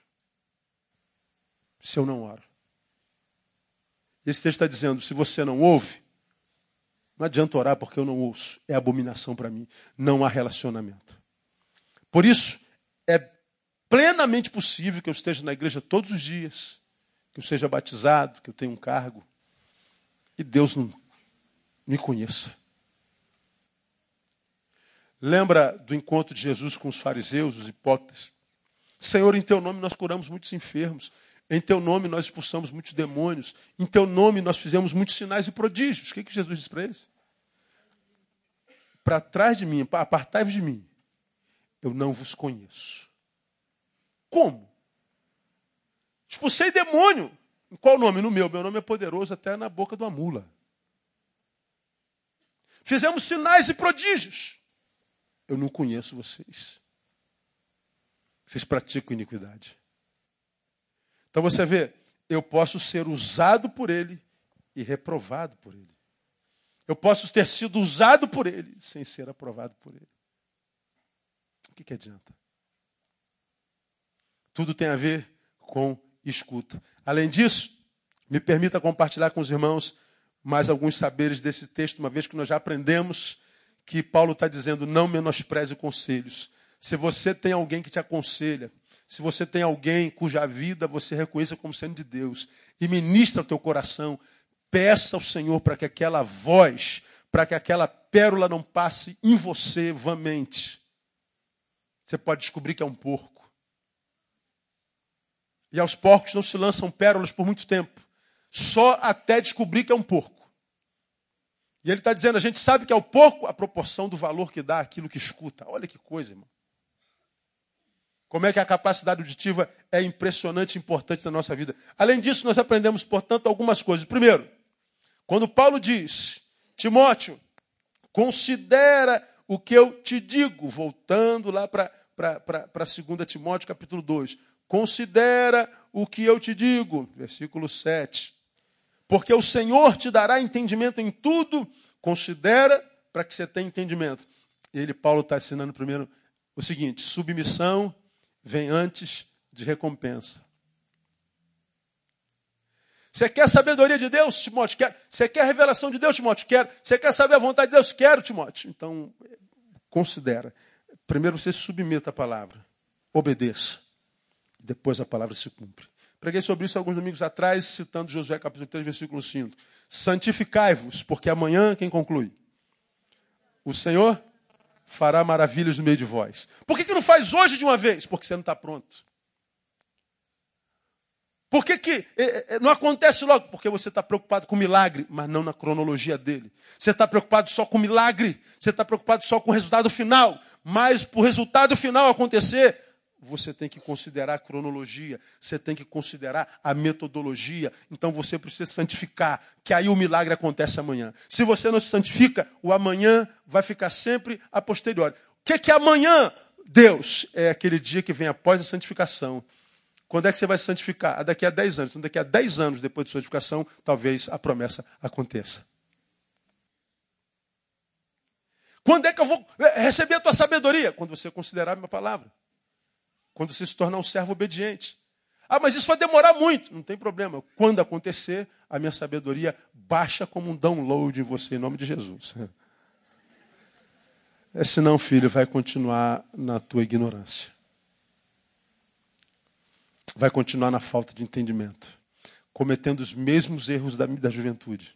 Se eu não oro. Esse texto está dizendo: se você não ouve, não adianta orar porque eu não ouço. É abominação para mim. Não há relacionamento. Por isso, é plenamente possível que eu esteja na igreja todos os dias, que eu seja batizado, que eu tenha um cargo, e Deus não me conheça. Lembra do encontro de Jesus com os fariseus, os hipócritas? Senhor, em teu nome nós curamos muitos enfermos. Em teu nome nós expulsamos muitos demônios. Em teu nome nós fizemos muitos sinais e prodígios. O que, que Jesus disse para eles? Para trás de mim, apartai-vos de mim. Eu não vos conheço. Como? Expulsei demônio. Em qual nome? No meu. Meu nome é poderoso até na boca de uma mula. Fizemos sinais e prodígios. Eu não conheço vocês. Vocês praticam iniquidade. Então você vê, eu posso ser usado por ele e reprovado por ele. Eu posso ter sido usado por ele sem ser aprovado por ele. O que, que adianta? Tudo tem a ver com escuta. Além disso, me permita compartilhar com os irmãos mais alguns saberes desse texto, uma vez que nós já aprendemos que Paulo está dizendo: não menospreze conselhos. Se você tem alguém que te aconselha, se você tem alguém cuja vida você reconheça como sendo de Deus e ministra o teu coração, peça ao Senhor para que aquela voz, para que aquela pérola não passe em você vamente. Você pode descobrir que é um porco. E aos porcos não se lançam pérolas por muito tempo, só até descobrir que é um porco. E ele está dizendo, a gente sabe que é o porco a proporção do valor que dá aquilo que escuta. Olha que coisa, irmão. Como é que a capacidade auditiva é impressionante e importante na nossa vida. Além disso, nós aprendemos, portanto, algumas coisas. Primeiro, quando Paulo diz, Timóteo, considera o que eu te digo, voltando lá para 2 Timóteo capítulo 2. Considera o que eu te digo, versículo 7. Porque o Senhor te dará entendimento em tudo, considera para que você tenha entendimento. Ele, Paulo, está ensinando primeiro o seguinte: submissão vem antes de recompensa. Você quer sabedoria de Deus, Timóteo? Quer. Você quer revelação de Deus, Timóteo? Quer. Você quer saber a vontade de Deus? Quero, Timóteo. Então, considera. Primeiro você submeta à palavra. Obedeça. Depois a palavra se cumpre. Preguei sobre isso alguns domingos atrás, citando Josué capítulo 3, versículo 5. Santificai-vos, porque amanhã, quem conclui? O Senhor fará maravilhas no meio de vós. Por que, que não faz hoje de uma vez? Porque você não está pronto. Por que, que é, é, não acontece logo? Porque você está preocupado com o milagre, mas não na cronologia dele. Você está preocupado só com o milagre, você está preocupado só com o resultado final. Mas para o resultado final acontecer, você tem que considerar a cronologia, você tem que considerar a metodologia. Então você precisa santificar, que aí o milagre acontece amanhã. Se você não se santifica, o amanhã vai ficar sempre a posteriori. O que, que é amanhã? Deus é aquele dia que vem após a santificação. Quando é que você vai se santificar? Ah, daqui a 10 anos. Então, daqui a 10 anos depois de santificação, talvez a promessa aconteça. Quando é que eu vou eh, receber a tua sabedoria? Quando você considerar a minha palavra. Quando você se tornar um servo obediente. Ah, mas isso vai demorar muito. Não tem problema. Quando acontecer, a minha sabedoria baixa como um download em você, em nome de Jesus. É, senão, filho, vai continuar na tua ignorância. Vai continuar na falta de entendimento. Cometendo os mesmos erros da, da juventude.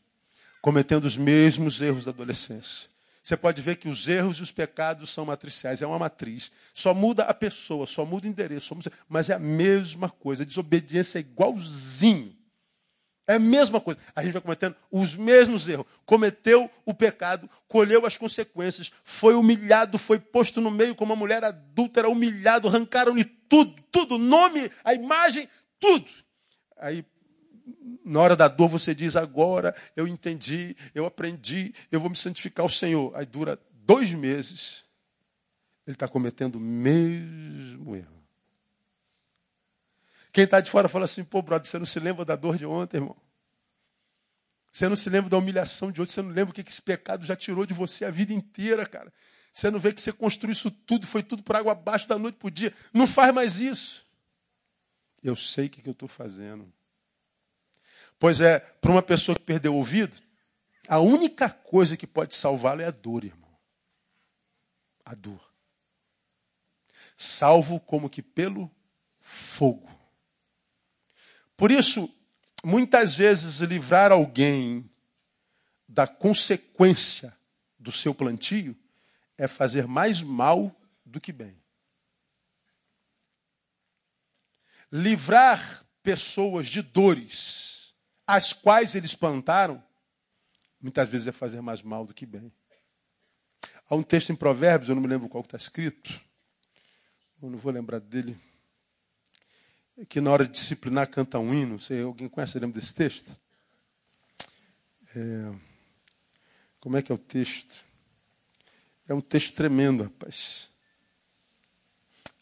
Cometendo os mesmos erros da adolescência você pode ver que os erros e os pecados são matriciais, é uma matriz. Só muda a pessoa, só muda o endereço, mas é a mesma coisa. A desobediência é igualzinho. É a mesma coisa. A gente vai cometendo os mesmos erros. Cometeu o pecado, colheu as consequências, foi humilhado, foi posto no meio como uma mulher adúltera, humilhado, arrancaram-lhe tudo, tudo, o nome, a imagem, tudo. Aí na hora da dor você diz, agora eu entendi, eu aprendi, eu vou me santificar ao Senhor. Aí dura dois meses, ele está cometendo o mesmo erro. Quem está de fora fala assim, pô, brother, você não se lembra da dor de ontem, irmão? Você não se lembra da humilhação de ontem, você não lembra o que esse pecado já tirou de você a vida inteira, cara. Você não vê que você construiu isso tudo, foi tudo por água abaixo da noite para o dia. Não faz mais isso. Eu sei o que, que eu estou fazendo. Pois é, para uma pessoa que perdeu o ouvido, a única coisa que pode salvá-lo é a dor, irmão. A dor. Salvo como que pelo fogo. Por isso, muitas vezes, livrar alguém da consequência do seu plantio é fazer mais mal do que bem. Livrar pessoas de dores, as quais eles plantaram, muitas vezes é fazer mais mal do que bem. Há um texto em Provérbios, eu não me lembro qual está escrito, eu não vou lembrar dele, que na hora de disciplinar canta um hino. Sei, alguém conhece, lembra desse texto? É, como é que é o texto? É um texto tremendo, rapaz.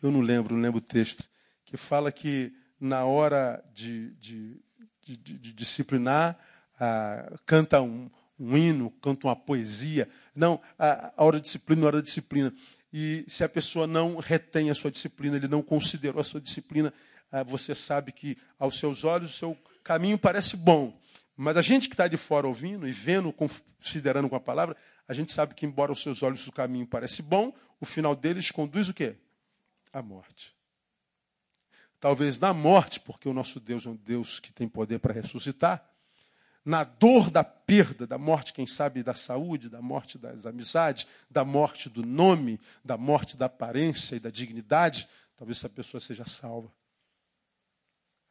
Eu não lembro, não lembro o texto. Que fala que na hora de, de, de, de disciplinar, ah, canta um, um, hino, canta uma poesia. Não, a, a hora de disciplina, a hora da disciplina. E se a pessoa não retém a sua disciplina, ele não considerou a sua disciplina, você sabe que aos seus olhos o seu caminho parece bom. Mas a gente que está de fora ouvindo e vendo, considerando com a palavra, a gente sabe que, embora os seus olhos o caminho parece bom, o final deles conduz o quê? A morte. Talvez na morte, porque o nosso Deus é um Deus que tem poder para ressuscitar, na dor da perda, da morte, quem sabe, da saúde, da morte das amizades, da morte do nome, da morte da aparência e da dignidade, talvez essa pessoa seja salva.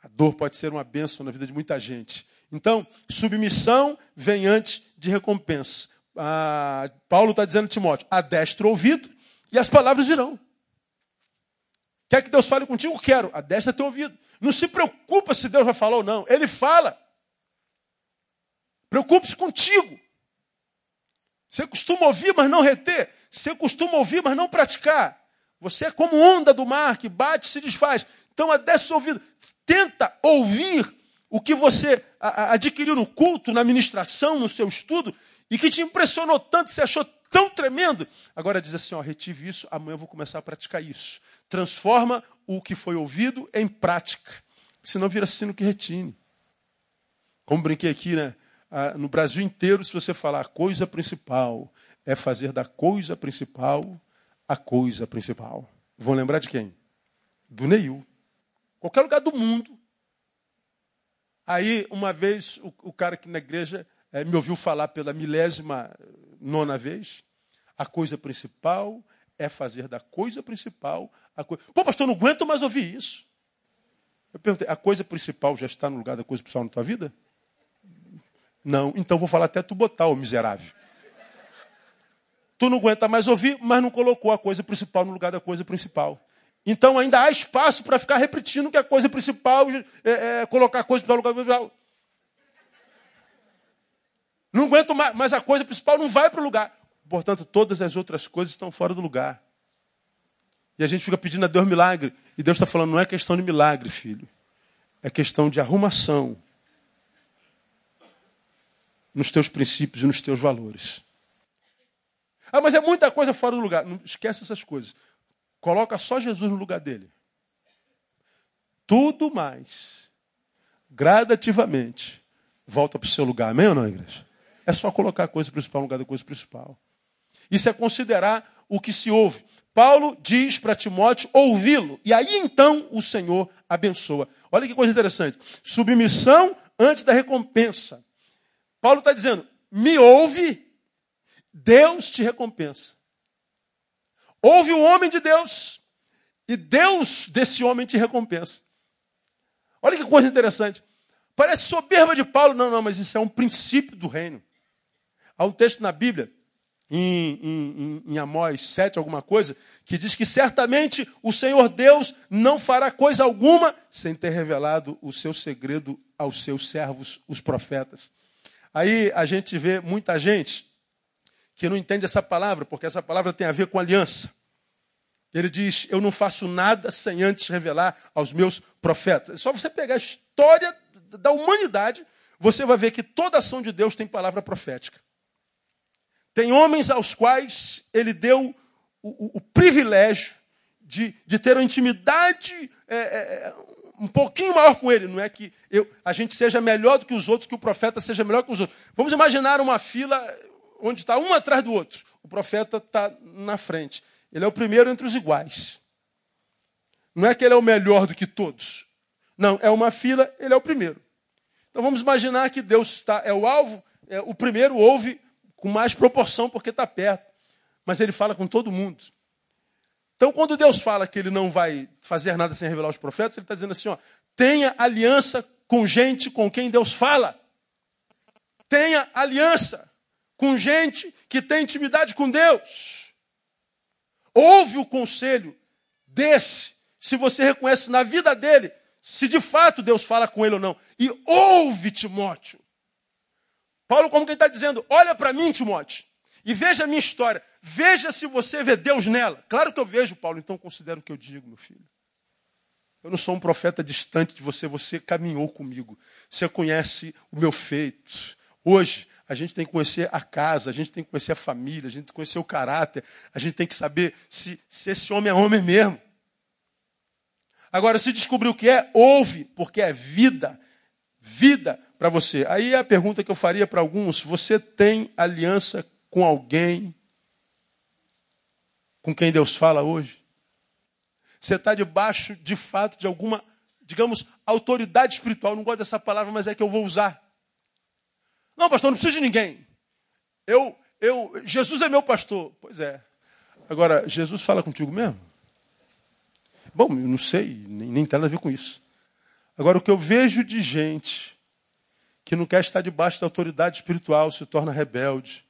A dor pode ser uma bênção na vida de muita gente. Então, submissão vem antes de recompensa. Ah, Paulo está dizendo a Timóteo: adestra o ouvido e as palavras virão. Quer que Deus fale contigo? Quero. Adestra teu ouvido. Não se preocupa se Deus vai falar ou não. Ele fala. Preocupe-se contigo. Você costuma ouvir, mas não reter. Você costuma ouvir, mas não praticar. Você é como onda do mar que bate e se desfaz. Então, adestra o ouvido. Tenta ouvir o que você adquiriu no culto, na ministração, no seu estudo, e que te impressionou tanto, você achou tão tremendo. Agora diz assim: ó, retive isso, amanhã eu vou começar a praticar isso. Transforma o que foi ouvido em prática. Senão vira sino que retine. Como brinquei aqui, né? no Brasil inteiro, se você falar a coisa principal, é fazer da coisa principal a coisa principal. Vão lembrar de quem? Do Neil. Qualquer lugar do mundo, Aí, uma vez, o, o cara aqui na igreja é, me ouviu falar pela milésima nona vez. A coisa principal é fazer da coisa principal a coisa. Pô, pastor, não aguento mais ouvir isso. Eu perguntei, a coisa principal já está no lugar da coisa principal na tua vida? Não, então vou falar até tu botar, ô miserável. Tu não aguenta mais ouvir, mas não colocou a coisa principal no lugar da coisa principal. Então ainda há espaço para ficar repetindo que a coisa principal é, é colocar a coisa para o lugar principal. Não aguento mais, mas a coisa principal não vai para o lugar. Portanto, todas as outras coisas estão fora do lugar. E a gente fica pedindo a Deus milagre. E Deus está falando, não é questão de milagre, filho. É questão de arrumação nos teus princípios e nos teus valores. Ah, mas é muita coisa fora do lugar. Não esquece essas coisas. Coloca só Jesus no lugar dele. Tudo mais, gradativamente, volta para o seu lugar. Amém ou não, igreja? É só colocar a coisa principal no lugar da coisa principal. Isso é considerar o que se ouve. Paulo diz para Timóteo ouvi-lo. E aí então o Senhor abençoa. Olha que coisa interessante. Submissão antes da recompensa. Paulo está dizendo: me ouve, Deus te recompensa. Houve um homem de Deus e Deus desse homem te recompensa. Olha que coisa interessante. Parece soberba de Paulo. Não, não, mas isso é um princípio do reino. Há um texto na Bíblia, em, em, em Amós 7, alguma coisa, que diz que certamente o Senhor Deus não fará coisa alguma sem ter revelado o seu segredo aos seus servos, os profetas. Aí a gente vê muita gente que não entende essa palavra, porque essa palavra tem a ver com aliança. Ele diz: Eu não faço nada sem antes revelar aos meus profetas. É só você pegar a história da humanidade, você vai ver que toda ação de Deus tem palavra profética. Tem homens aos quais ele deu o, o, o privilégio de, de ter uma intimidade é, é, um pouquinho maior com ele. Não é que eu, a gente seja melhor do que os outros, que o profeta seja melhor que os outros. Vamos imaginar uma fila onde está um atrás do outro. O profeta está na frente. Ele é o primeiro entre os iguais. Não é que ele é o melhor do que todos. Não, é uma fila, ele é o primeiro. Então vamos imaginar que Deus está, é o alvo, é, o primeiro ouve com mais proporção porque está perto. Mas ele fala com todo mundo. Então, quando Deus fala que ele não vai fazer nada sem revelar os profetas, ele está dizendo assim: ó, tenha aliança com gente com quem Deus fala. Tenha aliança com gente que tem intimidade com Deus. Ouve o conselho desse, se você reconhece na vida dele se de fato Deus fala com ele ou não. E ouve Timóteo. Paulo, como que está dizendo? Olha para mim, Timóteo, e veja a minha história. Veja se você vê Deus nela. Claro que eu vejo, Paulo, então considero o que eu digo, meu filho. Eu não sou um profeta distante de você, você caminhou comigo. Você conhece o meu feito. Hoje, a gente tem que conhecer a casa, a gente tem que conhecer a família, a gente tem que conhecer o caráter, a gente tem que saber se, se esse homem é homem mesmo. Agora, se descobrir o que é, ouve, porque é vida. Vida para você. Aí a pergunta que eu faria para alguns: você tem aliança com alguém com quem Deus fala hoje? Você está debaixo, de fato, de alguma, digamos, autoridade espiritual. Não gosto dessa palavra, mas é que eu vou usar. Não, pastor, não preciso de ninguém. Eu, eu, Jesus é meu pastor. Pois é. Agora, Jesus fala contigo mesmo? Bom, eu não sei, nem, nem tem nada a ver com isso. Agora, o que eu vejo de gente que não quer estar debaixo da autoridade espiritual se torna rebelde.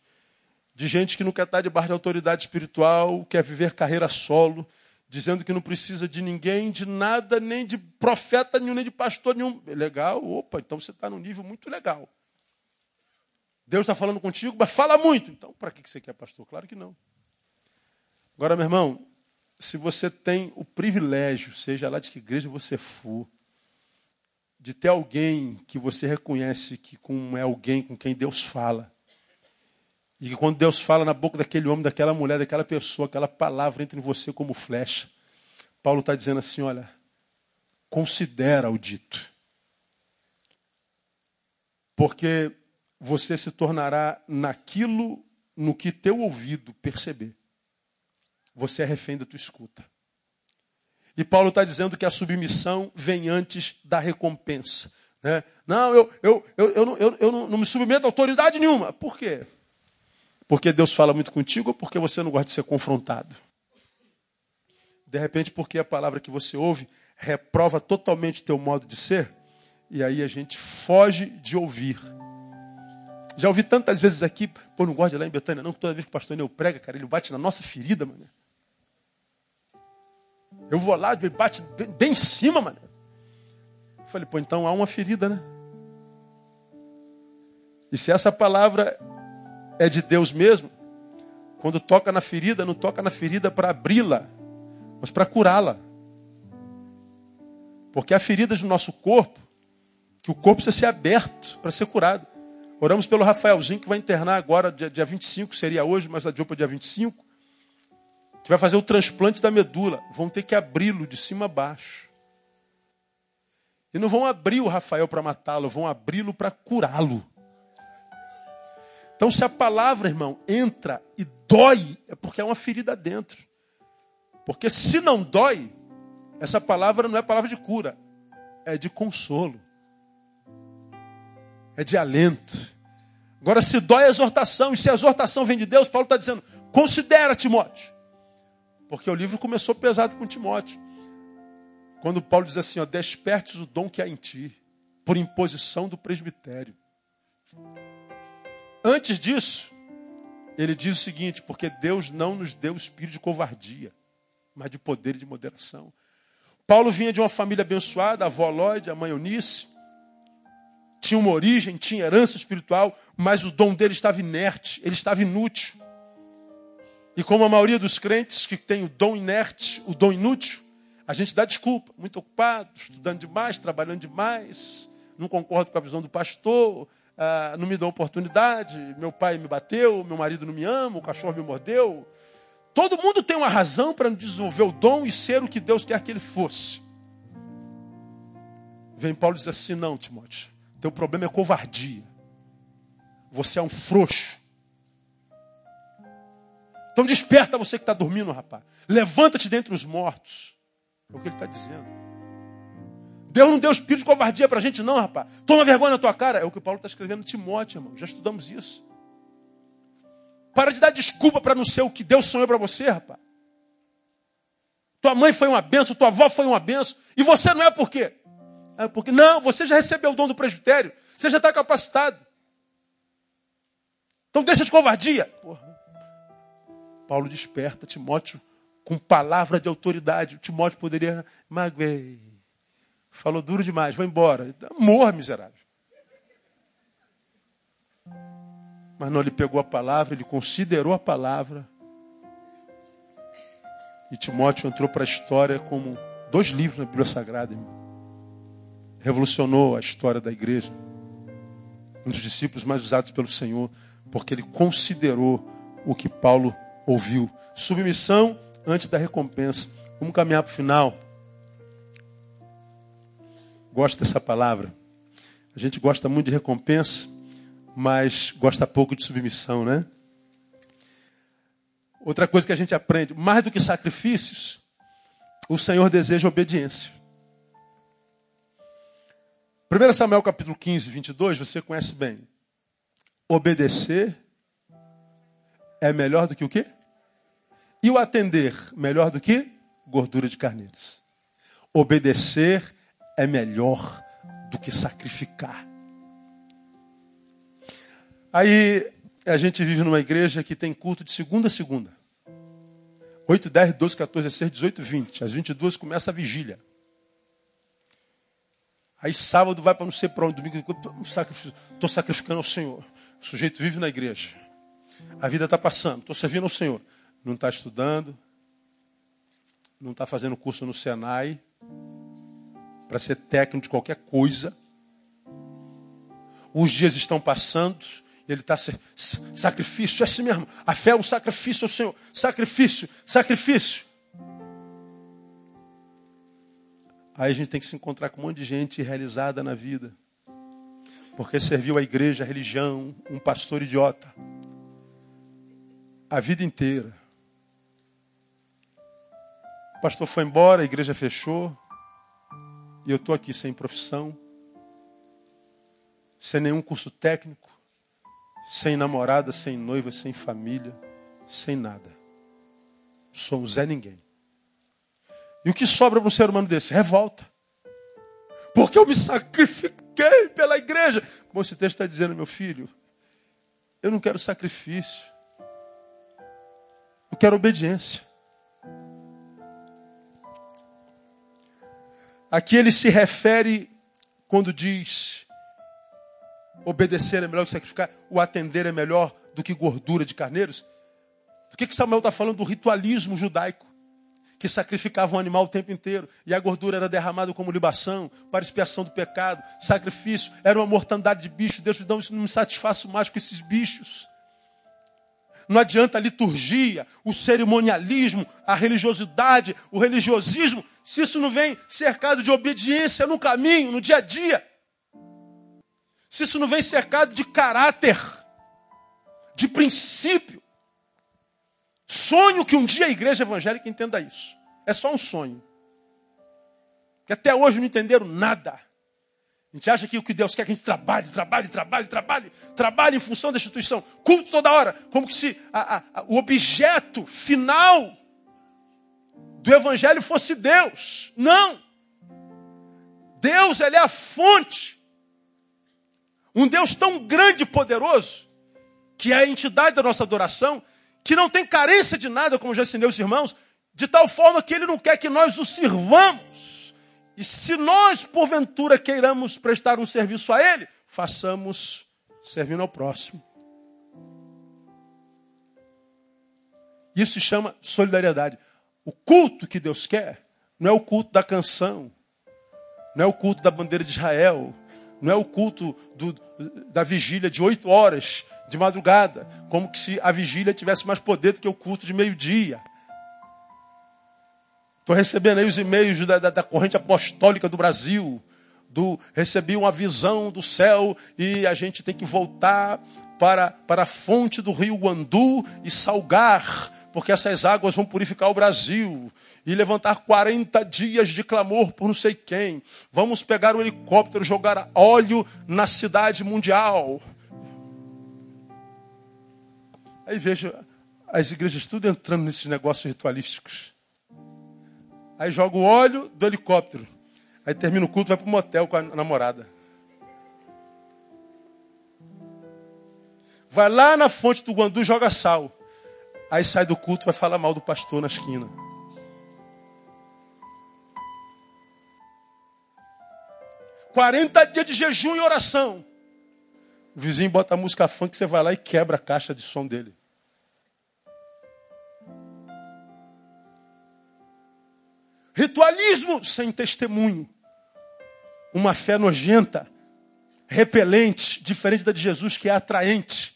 De gente que não quer estar debaixo da autoridade espiritual, quer viver carreira solo, dizendo que não precisa de ninguém, de nada, nem de profeta nenhum, nem de pastor nenhum. Legal, opa, então você está num nível muito legal. Deus está falando contigo, mas fala muito. Então, para que você quer pastor? Claro que não. Agora, meu irmão, se você tem o privilégio, seja lá de que igreja você for, de ter alguém que você reconhece que é alguém com quem Deus fala, e que quando Deus fala na boca daquele homem, daquela mulher, daquela pessoa, aquela palavra entra em você como flecha. Paulo está dizendo assim: olha, considera o dito. Porque você se tornará naquilo no que teu ouvido perceber você é refém da tua escuta. E Paulo está dizendo que a submissão vem antes da recompensa. Né? Não, eu, eu, eu, eu, não, eu, eu não me submeto a autoridade nenhuma. Por quê? Porque Deus fala muito contigo ou porque você não gosta de ser confrontado? De repente, porque a palavra que você ouve reprova totalmente teu modo de ser, e aí a gente foge de ouvir. Já ouvi tantas vezes aqui, pô, não gosto de ir lá em Betânia, não, toda vez que o pastor Neu prega, cara, ele bate na nossa ferida, mano. Eu vou lá, ele bate bem, bem em cima, mano. Eu falei, pô, então há uma ferida, né? E se essa palavra é de Deus mesmo, quando toca na ferida, não toca na ferida para abri-la, mas para curá-la. Porque há feridas no nosso corpo, que o corpo precisa ser aberto para ser curado. Oramos pelo Rafaelzinho, que vai internar agora, dia, dia 25, seria hoje, mas adiou para dia 25 que vai fazer o transplante da medula. Vão ter que abri-lo de cima a baixo. E não vão abrir o Rafael para matá-lo, vão abri-lo para curá-lo. Então, se a palavra, irmão, entra e dói, é porque é uma ferida dentro. Porque se não dói, essa palavra não é palavra de cura, é de consolo, é de alento. Agora, se dói a exortação, e se a exortação vem de Deus, Paulo está dizendo: considera, Timóteo, porque o livro começou pesado com Timóteo. Quando Paulo diz assim, ó, despertes o dom que há em ti, por imposição do presbitério. Antes disso, ele diz o seguinte, porque Deus não nos deu espírito de covardia, mas de poder e de moderação. Paulo vinha de uma família abençoada, a avó Lloyd, a mãe Eunice, tinha uma origem, tinha herança espiritual, mas o dom dele estava inerte, ele estava inútil. E como a maioria dos crentes que tem o dom inerte, o dom inútil, a gente dá desculpa. Muito ocupado, estudando demais, trabalhando demais, não concordo com a visão do pastor, ah, não me dão oportunidade, meu pai me bateu, meu marido não me ama, o cachorro me mordeu. Todo mundo tem uma razão para desenvolver o dom e ser o que Deus quer que ele fosse. Vem Paulo diz assim: não, Timóteo, teu problema é covardia. Você é um frouxo. Então desperta você que está dormindo, rapaz. Levanta-te dentre os mortos. É o que ele está dizendo. Deus não deu espírito de covardia para a gente, não, rapaz. Toma vergonha na tua cara. É o que o Paulo está escrevendo em Timóteo, irmão. Já estudamos isso. Para de dar desculpa para não ser o que Deus sonhou para você, rapaz. Tua mãe foi uma benção, tua avó foi uma benção. E você não é por quê? É porque, não, você já recebeu o dom do presbitério. Você já está capacitado. Então deixa de covardia. Porra. Paulo desperta Timóteo com palavra de autoridade. O Timóteo poderia, magoei, falou duro demais, vou embora. Morra, miserável. Mas não, ele pegou a palavra, ele considerou a palavra. E Timóteo entrou para a história como dois livros na Bíblia Sagrada. Irmão. Revolucionou a história da igreja. Um dos discípulos mais usados pelo Senhor, porque ele considerou o que Paulo ouviu. Submissão antes da recompensa. Vamos caminhar para o final. Gosto dessa palavra. A gente gosta muito de recompensa, mas gosta pouco de submissão, né? Outra coisa que a gente aprende, mais do que sacrifícios, o Senhor deseja obediência. 1 Samuel capítulo 15, 22, você conhece bem. Obedecer é melhor do que o quê? E o atender, melhor do que gordura de carneiros. Obedecer é melhor do que sacrificar. Aí a gente vive numa igreja que tem culto de segunda a segunda. 8, 10, 12, 14, 16, 18, 20. Às 22 começa a vigília. Aí sábado vai para não sei para onde, domingo estou sacrificando ao Senhor. O sujeito vive na igreja. A vida está passando, estou servindo ao Senhor. Não está estudando, não está fazendo curso no Senai, para ser técnico de qualquer coisa. Os dias estão passando, ele está sacrifício, é assim mesmo. A fé é um sacrifício ao Senhor. Sacrifício, sacrifício. Aí a gente tem que se encontrar com um monte de gente realizada na vida. Porque serviu a igreja, a religião, um pastor idiota a vida inteira. O pastor foi embora, a igreja fechou, e eu estou aqui sem profissão, sem nenhum curso técnico, sem namorada, sem noiva, sem família, sem nada. Sou Zé Ninguém. E o que sobra para um ser humano desse? Revolta. Porque eu me sacrifiquei pela igreja. Como esse texto está dizendo, meu filho, eu não quero sacrifício. Eu quero obediência. Aqui ele se refere quando diz obedecer é melhor que sacrificar, o atender é melhor do que gordura de carneiros. Do que, que Samuel está falando? Do ritualismo judaico, que sacrificava um animal o tempo inteiro, e a gordura era derramada como libação, para expiação do pecado, sacrifício, era uma mortandade de bicho. Deus, não, isso não me satisfaço mais com esses bichos. Não adianta a liturgia, o cerimonialismo, a religiosidade, o religiosismo, se isso não vem cercado de obediência no caminho, no dia a dia. Se isso não vem cercado de caráter, de princípio. Sonho que um dia a igreja evangélica entenda isso. É só um sonho. Que até hoje não entenderam nada. A gente acha que o que Deus quer é que a gente trabalhe, trabalhe, trabalhe, trabalhe, trabalhe em função da instituição, culto toda hora, como se a, a, o objeto final do Evangelho fosse Deus. Não! Deus, ele é a fonte. Um Deus tão grande e poderoso, que é a entidade da nossa adoração, que não tem carência de nada, como já ensinei os irmãos, de tal forma que ele não quer que nós o sirvamos e se nós, porventura, queiramos prestar um serviço a Ele, façamos servindo ao próximo. Isso se chama solidariedade. O culto que Deus quer não é o culto da canção, não é o culto da bandeira de Israel, não é o culto do, da vigília de oito horas de madrugada, como que se a vigília tivesse mais poder do que o culto de meio-dia. Estou recebendo aí os e-mails da, da, da, corrente apostólica do Brasil. Do, recebi uma visão do céu e a gente tem que voltar para, para a fonte do rio Guandu e salgar, porque essas águas vão purificar o Brasil e levantar 40 dias de clamor por não sei quem. Vamos pegar o helicóptero, jogar óleo na cidade mundial. Aí vejo as igrejas tudo entrando nesses negócios ritualísticos. Aí joga o óleo do helicóptero. Aí termina o culto, vai para o motel com a namorada. Vai lá na fonte do Guandu joga sal. Aí sai do culto, vai falar mal do pastor na esquina. 40 dias de jejum e oração. O vizinho bota a música funk, você vai lá e quebra a caixa de som dele. Ritualismo sem testemunho. Uma fé nojenta, repelente, diferente da de Jesus, que é atraente.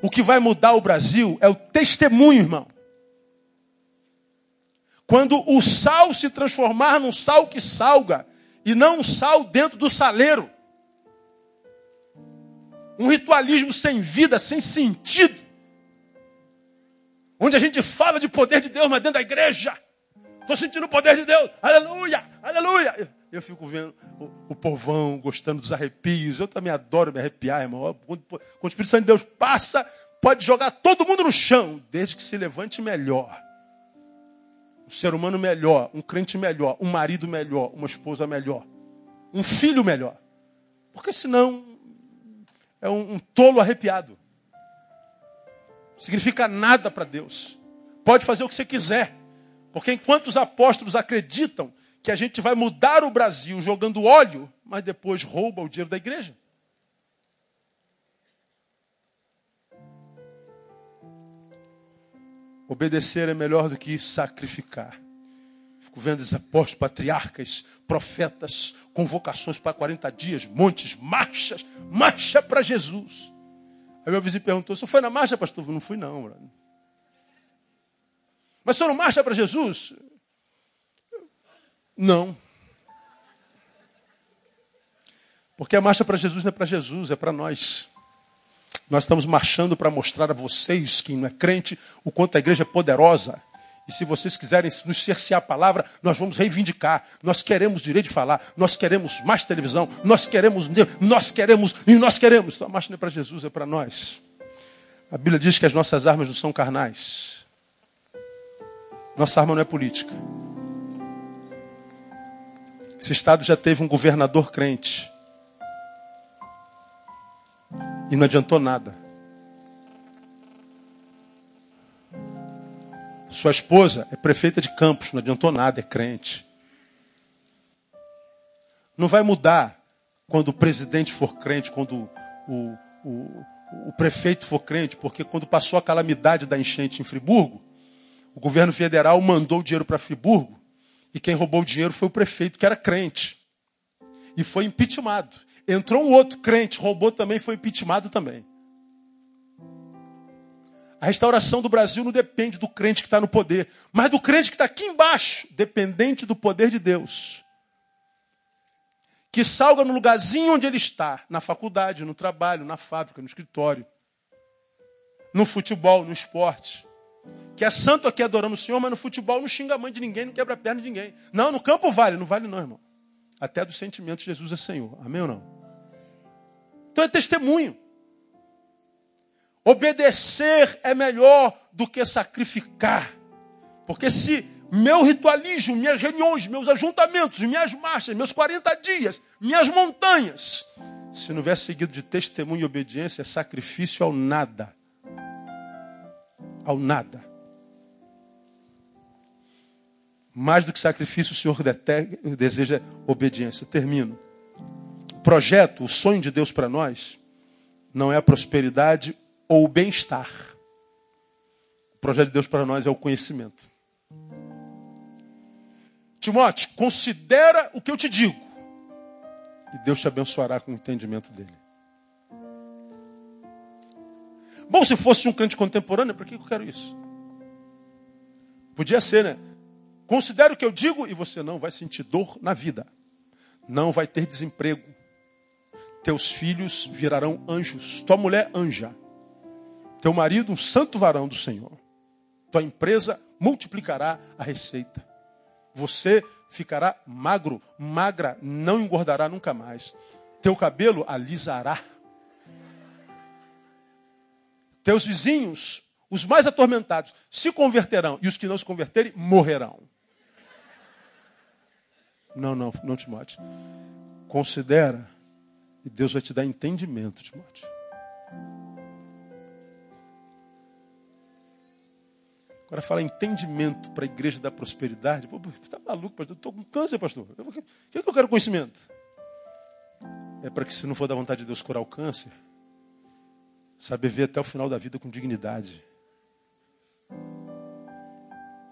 O que vai mudar o Brasil é o testemunho, irmão. Quando o sal se transformar num sal que salga, e não um sal dentro do saleiro. Um ritualismo sem vida, sem sentido. Onde a gente fala de poder de Deus, mas dentro da igreja. Estou sentindo o poder de Deus. Aleluia, aleluia. Eu fico vendo o, o, povão gostando dos arrepios. Eu também adoro me arrepiar, irmão. Quando, quando o Espírito Santo de Deus passa, pode jogar todo mundo no chão, desde que se levante melhor um ser humano melhor, um crente melhor, um marido melhor, uma esposa melhor, um filho melhor. Porque senão é um, um tolo arrepiado. Significa nada para Deus. Pode fazer o que você quiser. Porque enquanto os apóstolos acreditam que a gente vai mudar o Brasil jogando óleo, mas depois rouba o dinheiro da igreja. Obedecer é melhor do que sacrificar. Fico vendo os apóstolos, patriarcas, profetas, convocações para 40 dias, montes, marchas, marcha para Jesus. Aí meu vizinho perguntou: Você foi na marcha, pastor? Não fui, não. Brother. Mas você não marcha para Jesus? Não. Porque a marcha para Jesus não é para Jesus, é para nós. Nós estamos marchando para mostrar a vocês, que não é crente, o quanto a igreja é poderosa. E se vocês quiserem nos cercear a palavra, nós vamos reivindicar. Nós queremos direito de falar, nós queremos mais televisão, nós queremos, nós queremos e nós queremos. Então a marcha não é para Jesus, é para nós. A Bíblia diz que as nossas armas não são carnais. Nossa arma não é política. Esse estado já teve um governador crente. E não adiantou nada. Sua esposa é prefeita de Campos, não adiantou nada, é crente. Não vai mudar quando o presidente for crente, quando o, o, o prefeito for crente, porque quando passou a calamidade da enchente em Friburgo, o governo federal mandou o dinheiro para Friburgo e quem roubou o dinheiro foi o prefeito, que era crente. E foi impeachmentado. Entrou um outro crente, roubou também, foi impeachmentado também. A restauração do Brasil não depende do crente que está no poder, mas do crente que está aqui embaixo, dependente do poder de Deus. Que salga no lugarzinho onde ele está, na faculdade, no trabalho, na fábrica, no escritório, no futebol, no esporte. Que é santo aqui adorando o Senhor, mas no futebol não xinga a mãe de ninguém, não quebra a perna de ninguém. Não, no campo vale, não vale não, irmão. Até dos sentimentos Jesus é Senhor. Amém ou não? Então é testemunho. Obedecer é melhor do que sacrificar. Porque se meu ritualismo, minhas reuniões, meus ajuntamentos, minhas marchas, meus 40 dias, minhas montanhas, se não vier seguido de testemunho e obediência, é sacrifício ao nada. Ao nada. Mais do que sacrifício, o Senhor deseja obediência. Termino. Projeto, o sonho de Deus para nós, não é a prosperidade ou o bem-estar. O projeto de Deus para nós é o conhecimento. Timóteo, considera o que eu te digo. E Deus te abençoará com o entendimento dele. Bom, se fosse um crente contemporâneo, para que eu quero isso? Podia ser, né? Considere o que eu digo e você não vai sentir dor na vida. Não vai ter desemprego. Teus filhos virarão anjos. Tua mulher, anja. Teu marido, um santo varão do Senhor. Tua empresa multiplicará a receita. Você ficará magro, magra, não engordará nunca mais. Teu cabelo alisará. Teus vizinhos, os mais atormentados, se converterão e os que não se converterem morrerão. Não, não, não, Timóteo. Considera e Deus vai te dar entendimento, Timóteo. Agora fala entendimento para a igreja da prosperidade. Pô, tá maluco, pastor? Estou com câncer, pastor. O que, que eu quero conhecimento? É para que se não for da vontade de Deus curar o câncer, saber ver até o final da vida com dignidade.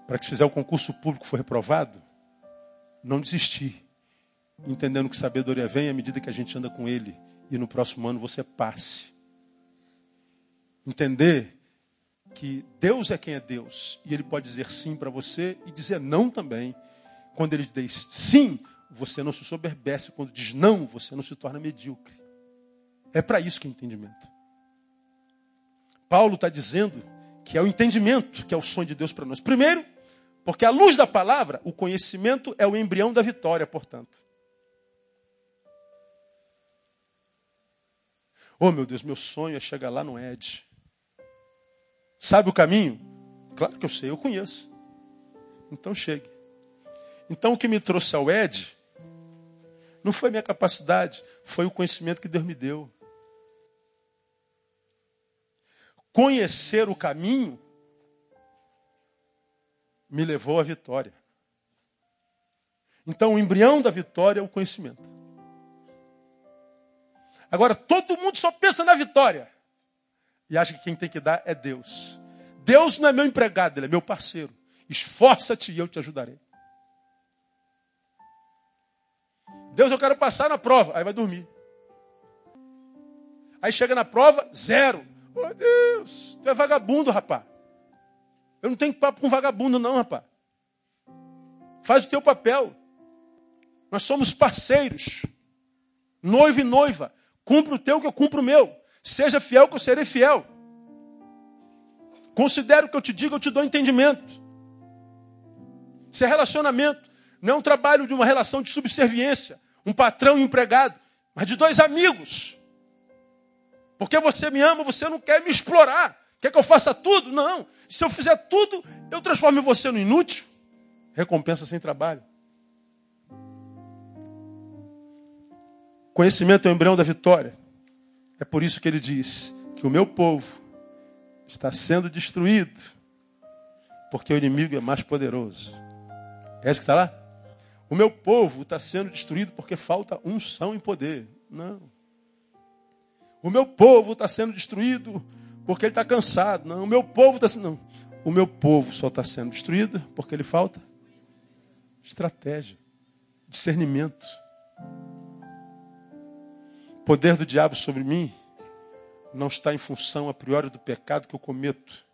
Para que se fizer o concurso público for reprovado, não desistir. Entendendo que sabedoria vem à medida que a gente anda com ele. E no próximo ano você passe. Entender que Deus é quem é Deus e Ele pode dizer sim para você e dizer não também. Quando Ele diz sim, você não se soberbece. Quando diz não, você não se torna medíocre. É para isso que é entendimento. Paulo está dizendo que é o entendimento que é o sonho de Deus para nós. Primeiro, porque à luz da palavra, o conhecimento é o embrião da vitória, portanto. Oh, meu Deus, meu sonho é chegar lá no Ed. Sabe o caminho? Claro que eu sei, eu conheço. Então chegue. Então o que me trouxe ao Ed não foi minha capacidade, foi o conhecimento que Deus me deu. Conhecer o caminho me levou à vitória. Então o embrião da vitória é o conhecimento. Agora todo mundo só pensa na vitória e acha que quem tem que dar é Deus. Deus não é meu empregado, ele é meu parceiro. Esforça-te e eu te ajudarei. Deus, eu quero passar na prova. Aí vai dormir. Aí chega na prova, zero. Oh Deus, tu é vagabundo, rapaz. Eu não tenho papo com vagabundo, não, rapaz. Faz o teu papel. Nós somos parceiros. Noivo e noiva. Cumpre o teu que eu cumpro o meu. Seja fiel que eu serei fiel. Considere o que eu te digo, eu te dou entendimento. Isso é relacionamento. Não é um trabalho de uma relação de subserviência. Um patrão e um empregado. Mas de dois amigos. Porque você me ama, você não quer me explorar. Quer que eu faça tudo? Não. Se eu fizer tudo, eu transformo você no inútil. Recompensa sem trabalho. Conhecimento é o embrião da vitória. É por isso que ele diz que o meu povo está sendo destruído, porque o inimigo é mais poderoso. É isso que está lá? O meu povo está sendo destruído porque falta unção e poder. Não. O meu povo está sendo destruído porque ele está cansado. Não. O meu povo está sendo. Não. O meu povo só está sendo destruído porque ele falta estratégia, discernimento poder do diabo sobre mim não está em função a priori do pecado que eu cometo,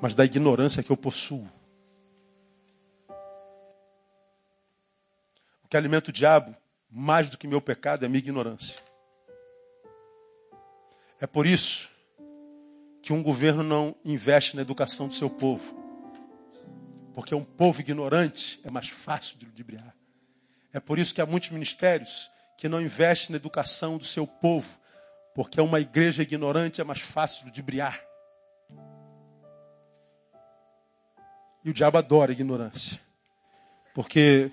mas da ignorância que eu possuo. O que alimenta o diabo, mais do que meu pecado, é a minha ignorância. É por isso que um governo não investe na educação do seu povo. Porque um povo ignorante é mais fácil de ludibriar. É por isso que há muitos ministérios que não investe na educação do seu povo, porque uma igreja ignorante é mais fácil de briar. E o diabo adora a ignorância. Porque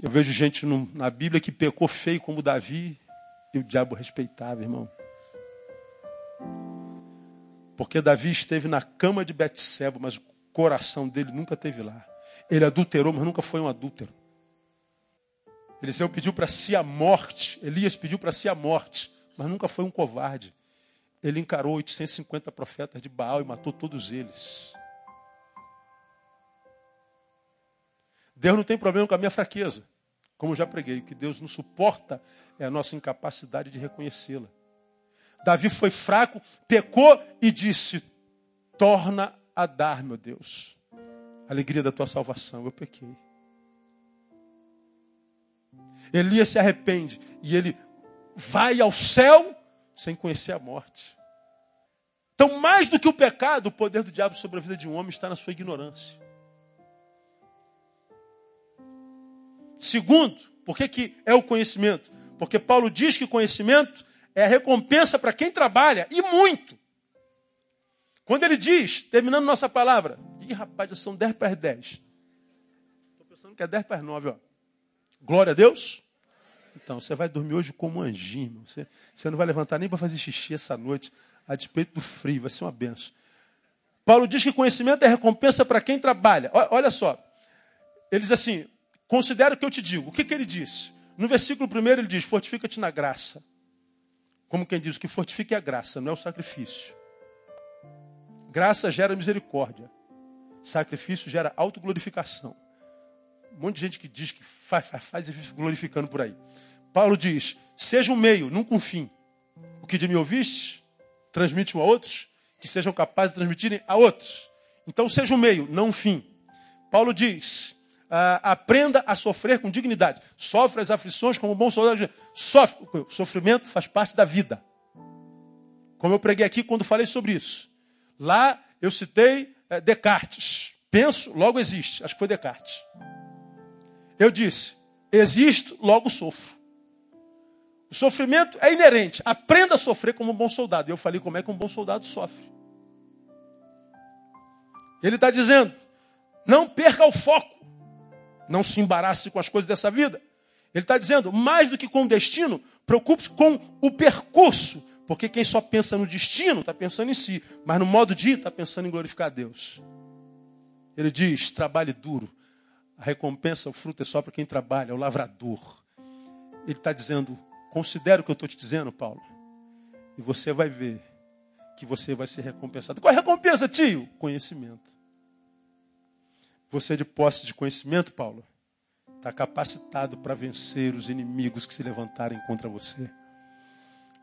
eu vejo gente no, na Bíblia que pecou feio como Davi e o diabo respeitava, irmão. Porque Davi esteve na cama de Betseba, mas o coração dele nunca esteve lá. Ele adulterou, mas nunca foi um adúltero. Eliseu pediu para si a morte. Elias pediu para si a morte, mas nunca foi um covarde. Ele encarou 850 profetas de Baal e matou todos eles. Deus não tem problema com a minha fraqueza. Como já preguei, o que Deus não suporta é a nossa incapacidade de reconhecê-la. Davi foi fraco, pecou e disse: Torna a dar, meu Deus, a alegria da tua salvação. Eu pequei. Elias se arrepende e ele vai ao céu sem conhecer a morte. Então, mais do que o pecado, o poder do diabo sobre a vida de um homem está na sua ignorância. Segundo, por que, que é o conhecimento? Porque Paulo diz que conhecimento é a recompensa para quem trabalha, e muito. Quando ele diz, terminando nossa palavra, ih rapaz, já são 10 para as 10. Estou pensando que é 10 para as 9, ó. Glória a Deus. Então, você vai dormir hoje como um anjinho. Você, você não vai levantar nem para fazer xixi essa noite, a despeito do frio, vai ser uma benção. Paulo diz que conhecimento é recompensa para quem trabalha. Olha só, ele diz assim: considera o que eu te digo. O que, que ele diz? No versículo primeiro ele diz: fortifica-te na graça. Como quem diz, o que fortifica é a graça, não é o sacrifício. Graça gera misericórdia. Sacrifício gera autoglorificação. Um monte de gente que diz que faz, faz, faz e vive glorificando por aí. Paulo diz: seja um meio, nunca um fim. O que de mim ouviste, transmite-o a outros, que sejam capazes de transmitirem a outros. Então seja um meio, não um fim. Paulo diz: ah, aprenda a sofrer com dignidade. Sofre as aflições como um bom soldado. Sofre. O sofrimento faz parte da vida. Como eu preguei aqui quando falei sobre isso. Lá eu citei é, Descartes. Penso, logo existe. Acho que foi Descartes. Eu disse: existo, logo sofro. O sofrimento é inerente. Aprenda a sofrer como um bom soldado. E eu falei como é que um bom soldado sofre. Ele está dizendo: não perca o foco. Não se embarace com as coisas dessa vida. Ele está dizendo, mais do que com o destino, preocupe-se com o percurso. Porque quem só pensa no destino está pensando em si, mas no modo de ir está pensando em glorificar a Deus. Ele diz: trabalhe duro. A recompensa, o fruto é só para quem trabalha, é o lavrador. Ele está dizendo: considere o que eu estou te dizendo, Paulo, e você vai ver que você vai ser recompensado. Qual é a recompensa, tio? Conhecimento. Você, de posse de conhecimento, Paulo, está capacitado para vencer os inimigos que se levantarem contra você.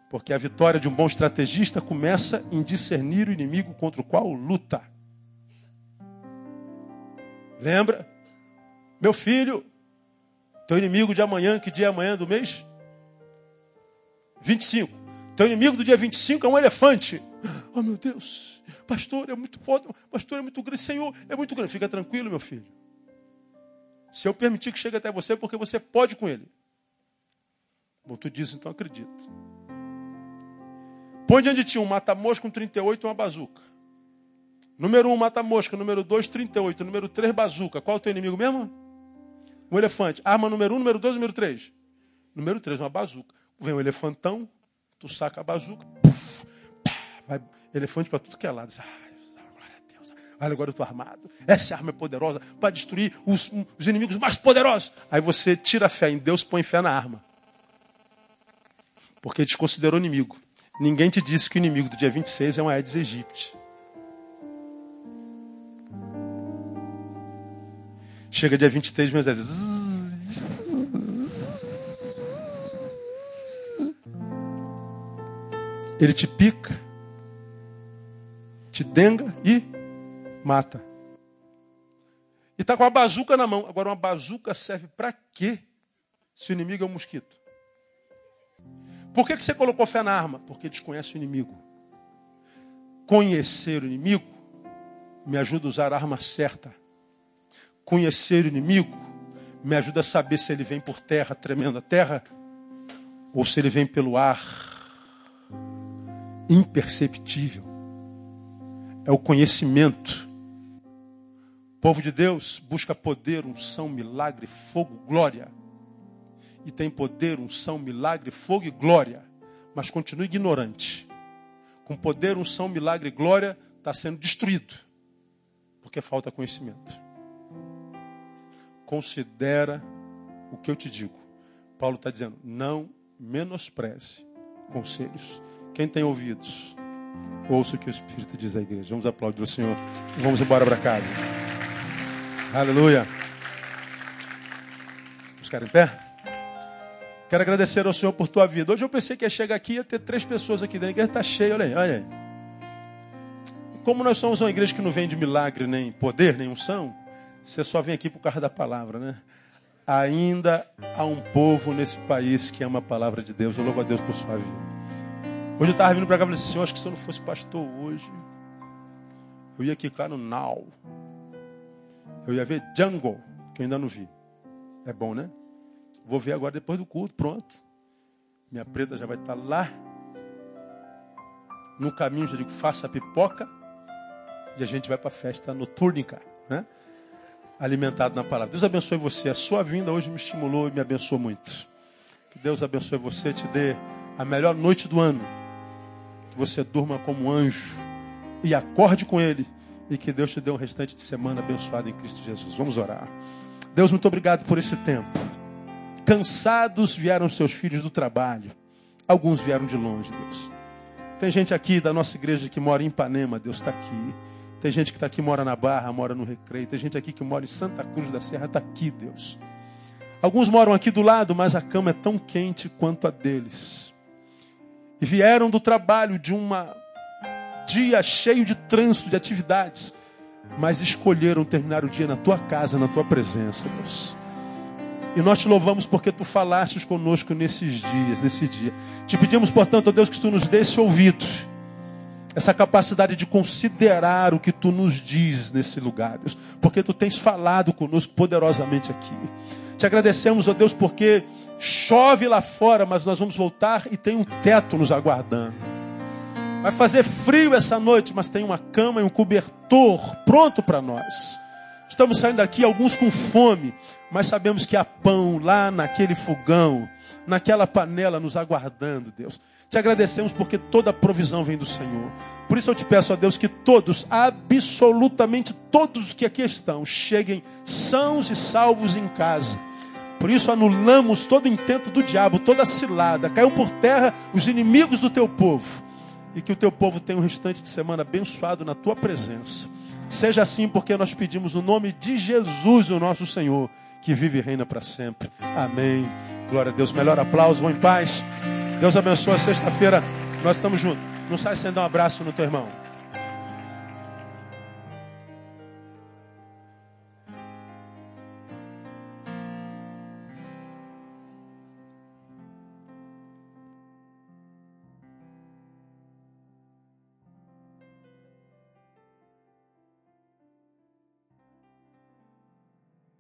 Porque a vitória de um bom estrategista começa em discernir o inimigo contra o qual luta. Lembra? Meu filho, teu inimigo de amanhã, que dia é amanhã do mês? 25. Teu inimigo do dia 25 é um elefante. Oh, meu Deus. Pastor, é muito foda. Pastor, é muito grande. Senhor, é muito grande. Fica tranquilo, meu filho. Se eu permitir que chegue até você, é porque você pode com ele. Bom, tu disse, então acredito. Põe diante de ti um mata-mosca, um 38 e uma bazuca. Número 1, um, mata-mosca. Número 2, 38. Número 3, bazuca. Qual é o teu inimigo mesmo? Um elefante. Arma número 1, um, número 2, número 3. Número 3, uma bazuca. Vem um elefantão, tu saca a bazuca, pá, vai elefante para tudo que é lado. Glória a Deus. Olha, agora eu estou armado. Essa arma é poderosa para destruir os, os inimigos mais poderosos. Aí você tira a fé em Deus, põe fé na arma. Porque te considerou inimigo. Ninguém te disse que o inimigo do dia 26 é uma Aedes aegypti. Chega dia 23, meus vezes. Ele te pica te denga e mata. E está com a bazuca na mão. Agora, uma bazuca serve para quê? Se o inimigo é um mosquito. Por que, que você colocou fé na arma? Porque desconhece o inimigo. Conhecer o inimigo me ajuda a usar a arma certa. Conhecer o inimigo me ajuda a saber se ele vem por terra, tremenda terra, ou se ele vem pelo ar, imperceptível é o conhecimento. O povo de Deus busca poder, unção, milagre, fogo, glória. E tem poder, unção, milagre, fogo e glória. Mas continua ignorante. Com poder, unção, milagre e glória, está sendo destruído. Porque falta conhecimento. Considera o que eu te digo. Paulo está dizendo: não menospreze conselhos. Quem tem ouvidos, Ouça o que o Espírito diz à igreja. Vamos aplaudir o Senhor. Vamos embora para casa. Aleluia. ficar em pé? Quero agradecer ao Senhor por tua vida. Hoje eu pensei que ia chegar aqui e ia ter três pessoas aqui dentro. A igreja está cheia, olha aí, olha aí. Como nós somos uma igreja que não vem de milagre, nem poder, nem unção, você só vem aqui por causa da palavra, né? Ainda há um povo nesse país que ama a palavra de Deus. Eu louvo a Deus por sua vida. Hoje eu estava vindo para cá e falei assim, Senhor, acho que se eu não fosse pastor hoje, eu ia aqui, claro, Now. Eu ia ver Jungle, que eu ainda não vi. É bom, né? Vou ver agora depois do culto, pronto. Minha preta já vai estar lá. No caminho, já digo, faça a pipoca. E a gente vai para a festa noturnica, né? Alimentado na palavra. Deus abençoe você. A sua vinda hoje me estimulou e me abençoou muito. Que Deus abençoe você, te dê a melhor noite do ano. Que você durma como um anjo e acorde com Ele. E que Deus te dê um restante de semana abençoado em Cristo Jesus. Vamos orar. Deus, muito obrigado por esse tempo. Cansados vieram seus filhos do trabalho. Alguns vieram de longe, Deus. Tem gente aqui da nossa igreja que mora em Ipanema, Deus está aqui. Tem gente que está aqui, mora na Barra, mora no Recreio. Tem gente aqui que mora em Santa Cruz da Serra, está aqui, Deus. Alguns moram aqui do lado, mas a cama é tão quente quanto a deles. E vieram do trabalho de um dia cheio de trânsito, de atividades mas escolheram terminar o dia na tua casa, na tua presença, Deus. E nós te louvamos porque tu falastes conosco nesses dias, nesse dia. Te pedimos, portanto, ó Deus, que tu nos dê esse ouvido, essa capacidade de considerar o que tu nos diz nesse lugar, Deus, porque tu tens falado conosco poderosamente aqui. Te agradecemos, ó Deus, porque chove lá fora, mas nós vamos voltar e tem um teto nos aguardando. Vai fazer frio essa noite, mas tem uma cama e um cobertor pronto para nós. Estamos saindo daqui, alguns com fome, mas sabemos que há pão lá naquele fogão, naquela panela nos aguardando, Deus. Te agradecemos porque toda a provisão vem do Senhor. Por isso eu te peço a Deus que todos, absolutamente todos os que aqui estão, cheguem sãos e salvos em casa. Por isso anulamos todo intento do diabo, toda cilada. Caiu por terra os inimigos do teu povo e que o teu povo tenha um restante de semana abençoado na tua presença. Seja assim, porque nós pedimos no nome de Jesus, o nosso Senhor, que vive e reina para sempre. Amém. Glória a Deus. Melhor aplauso, vão em paz. Deus abençoe sexta-feira. Nós estamos juntos. Não sai sem dar um abraço no teu irmão.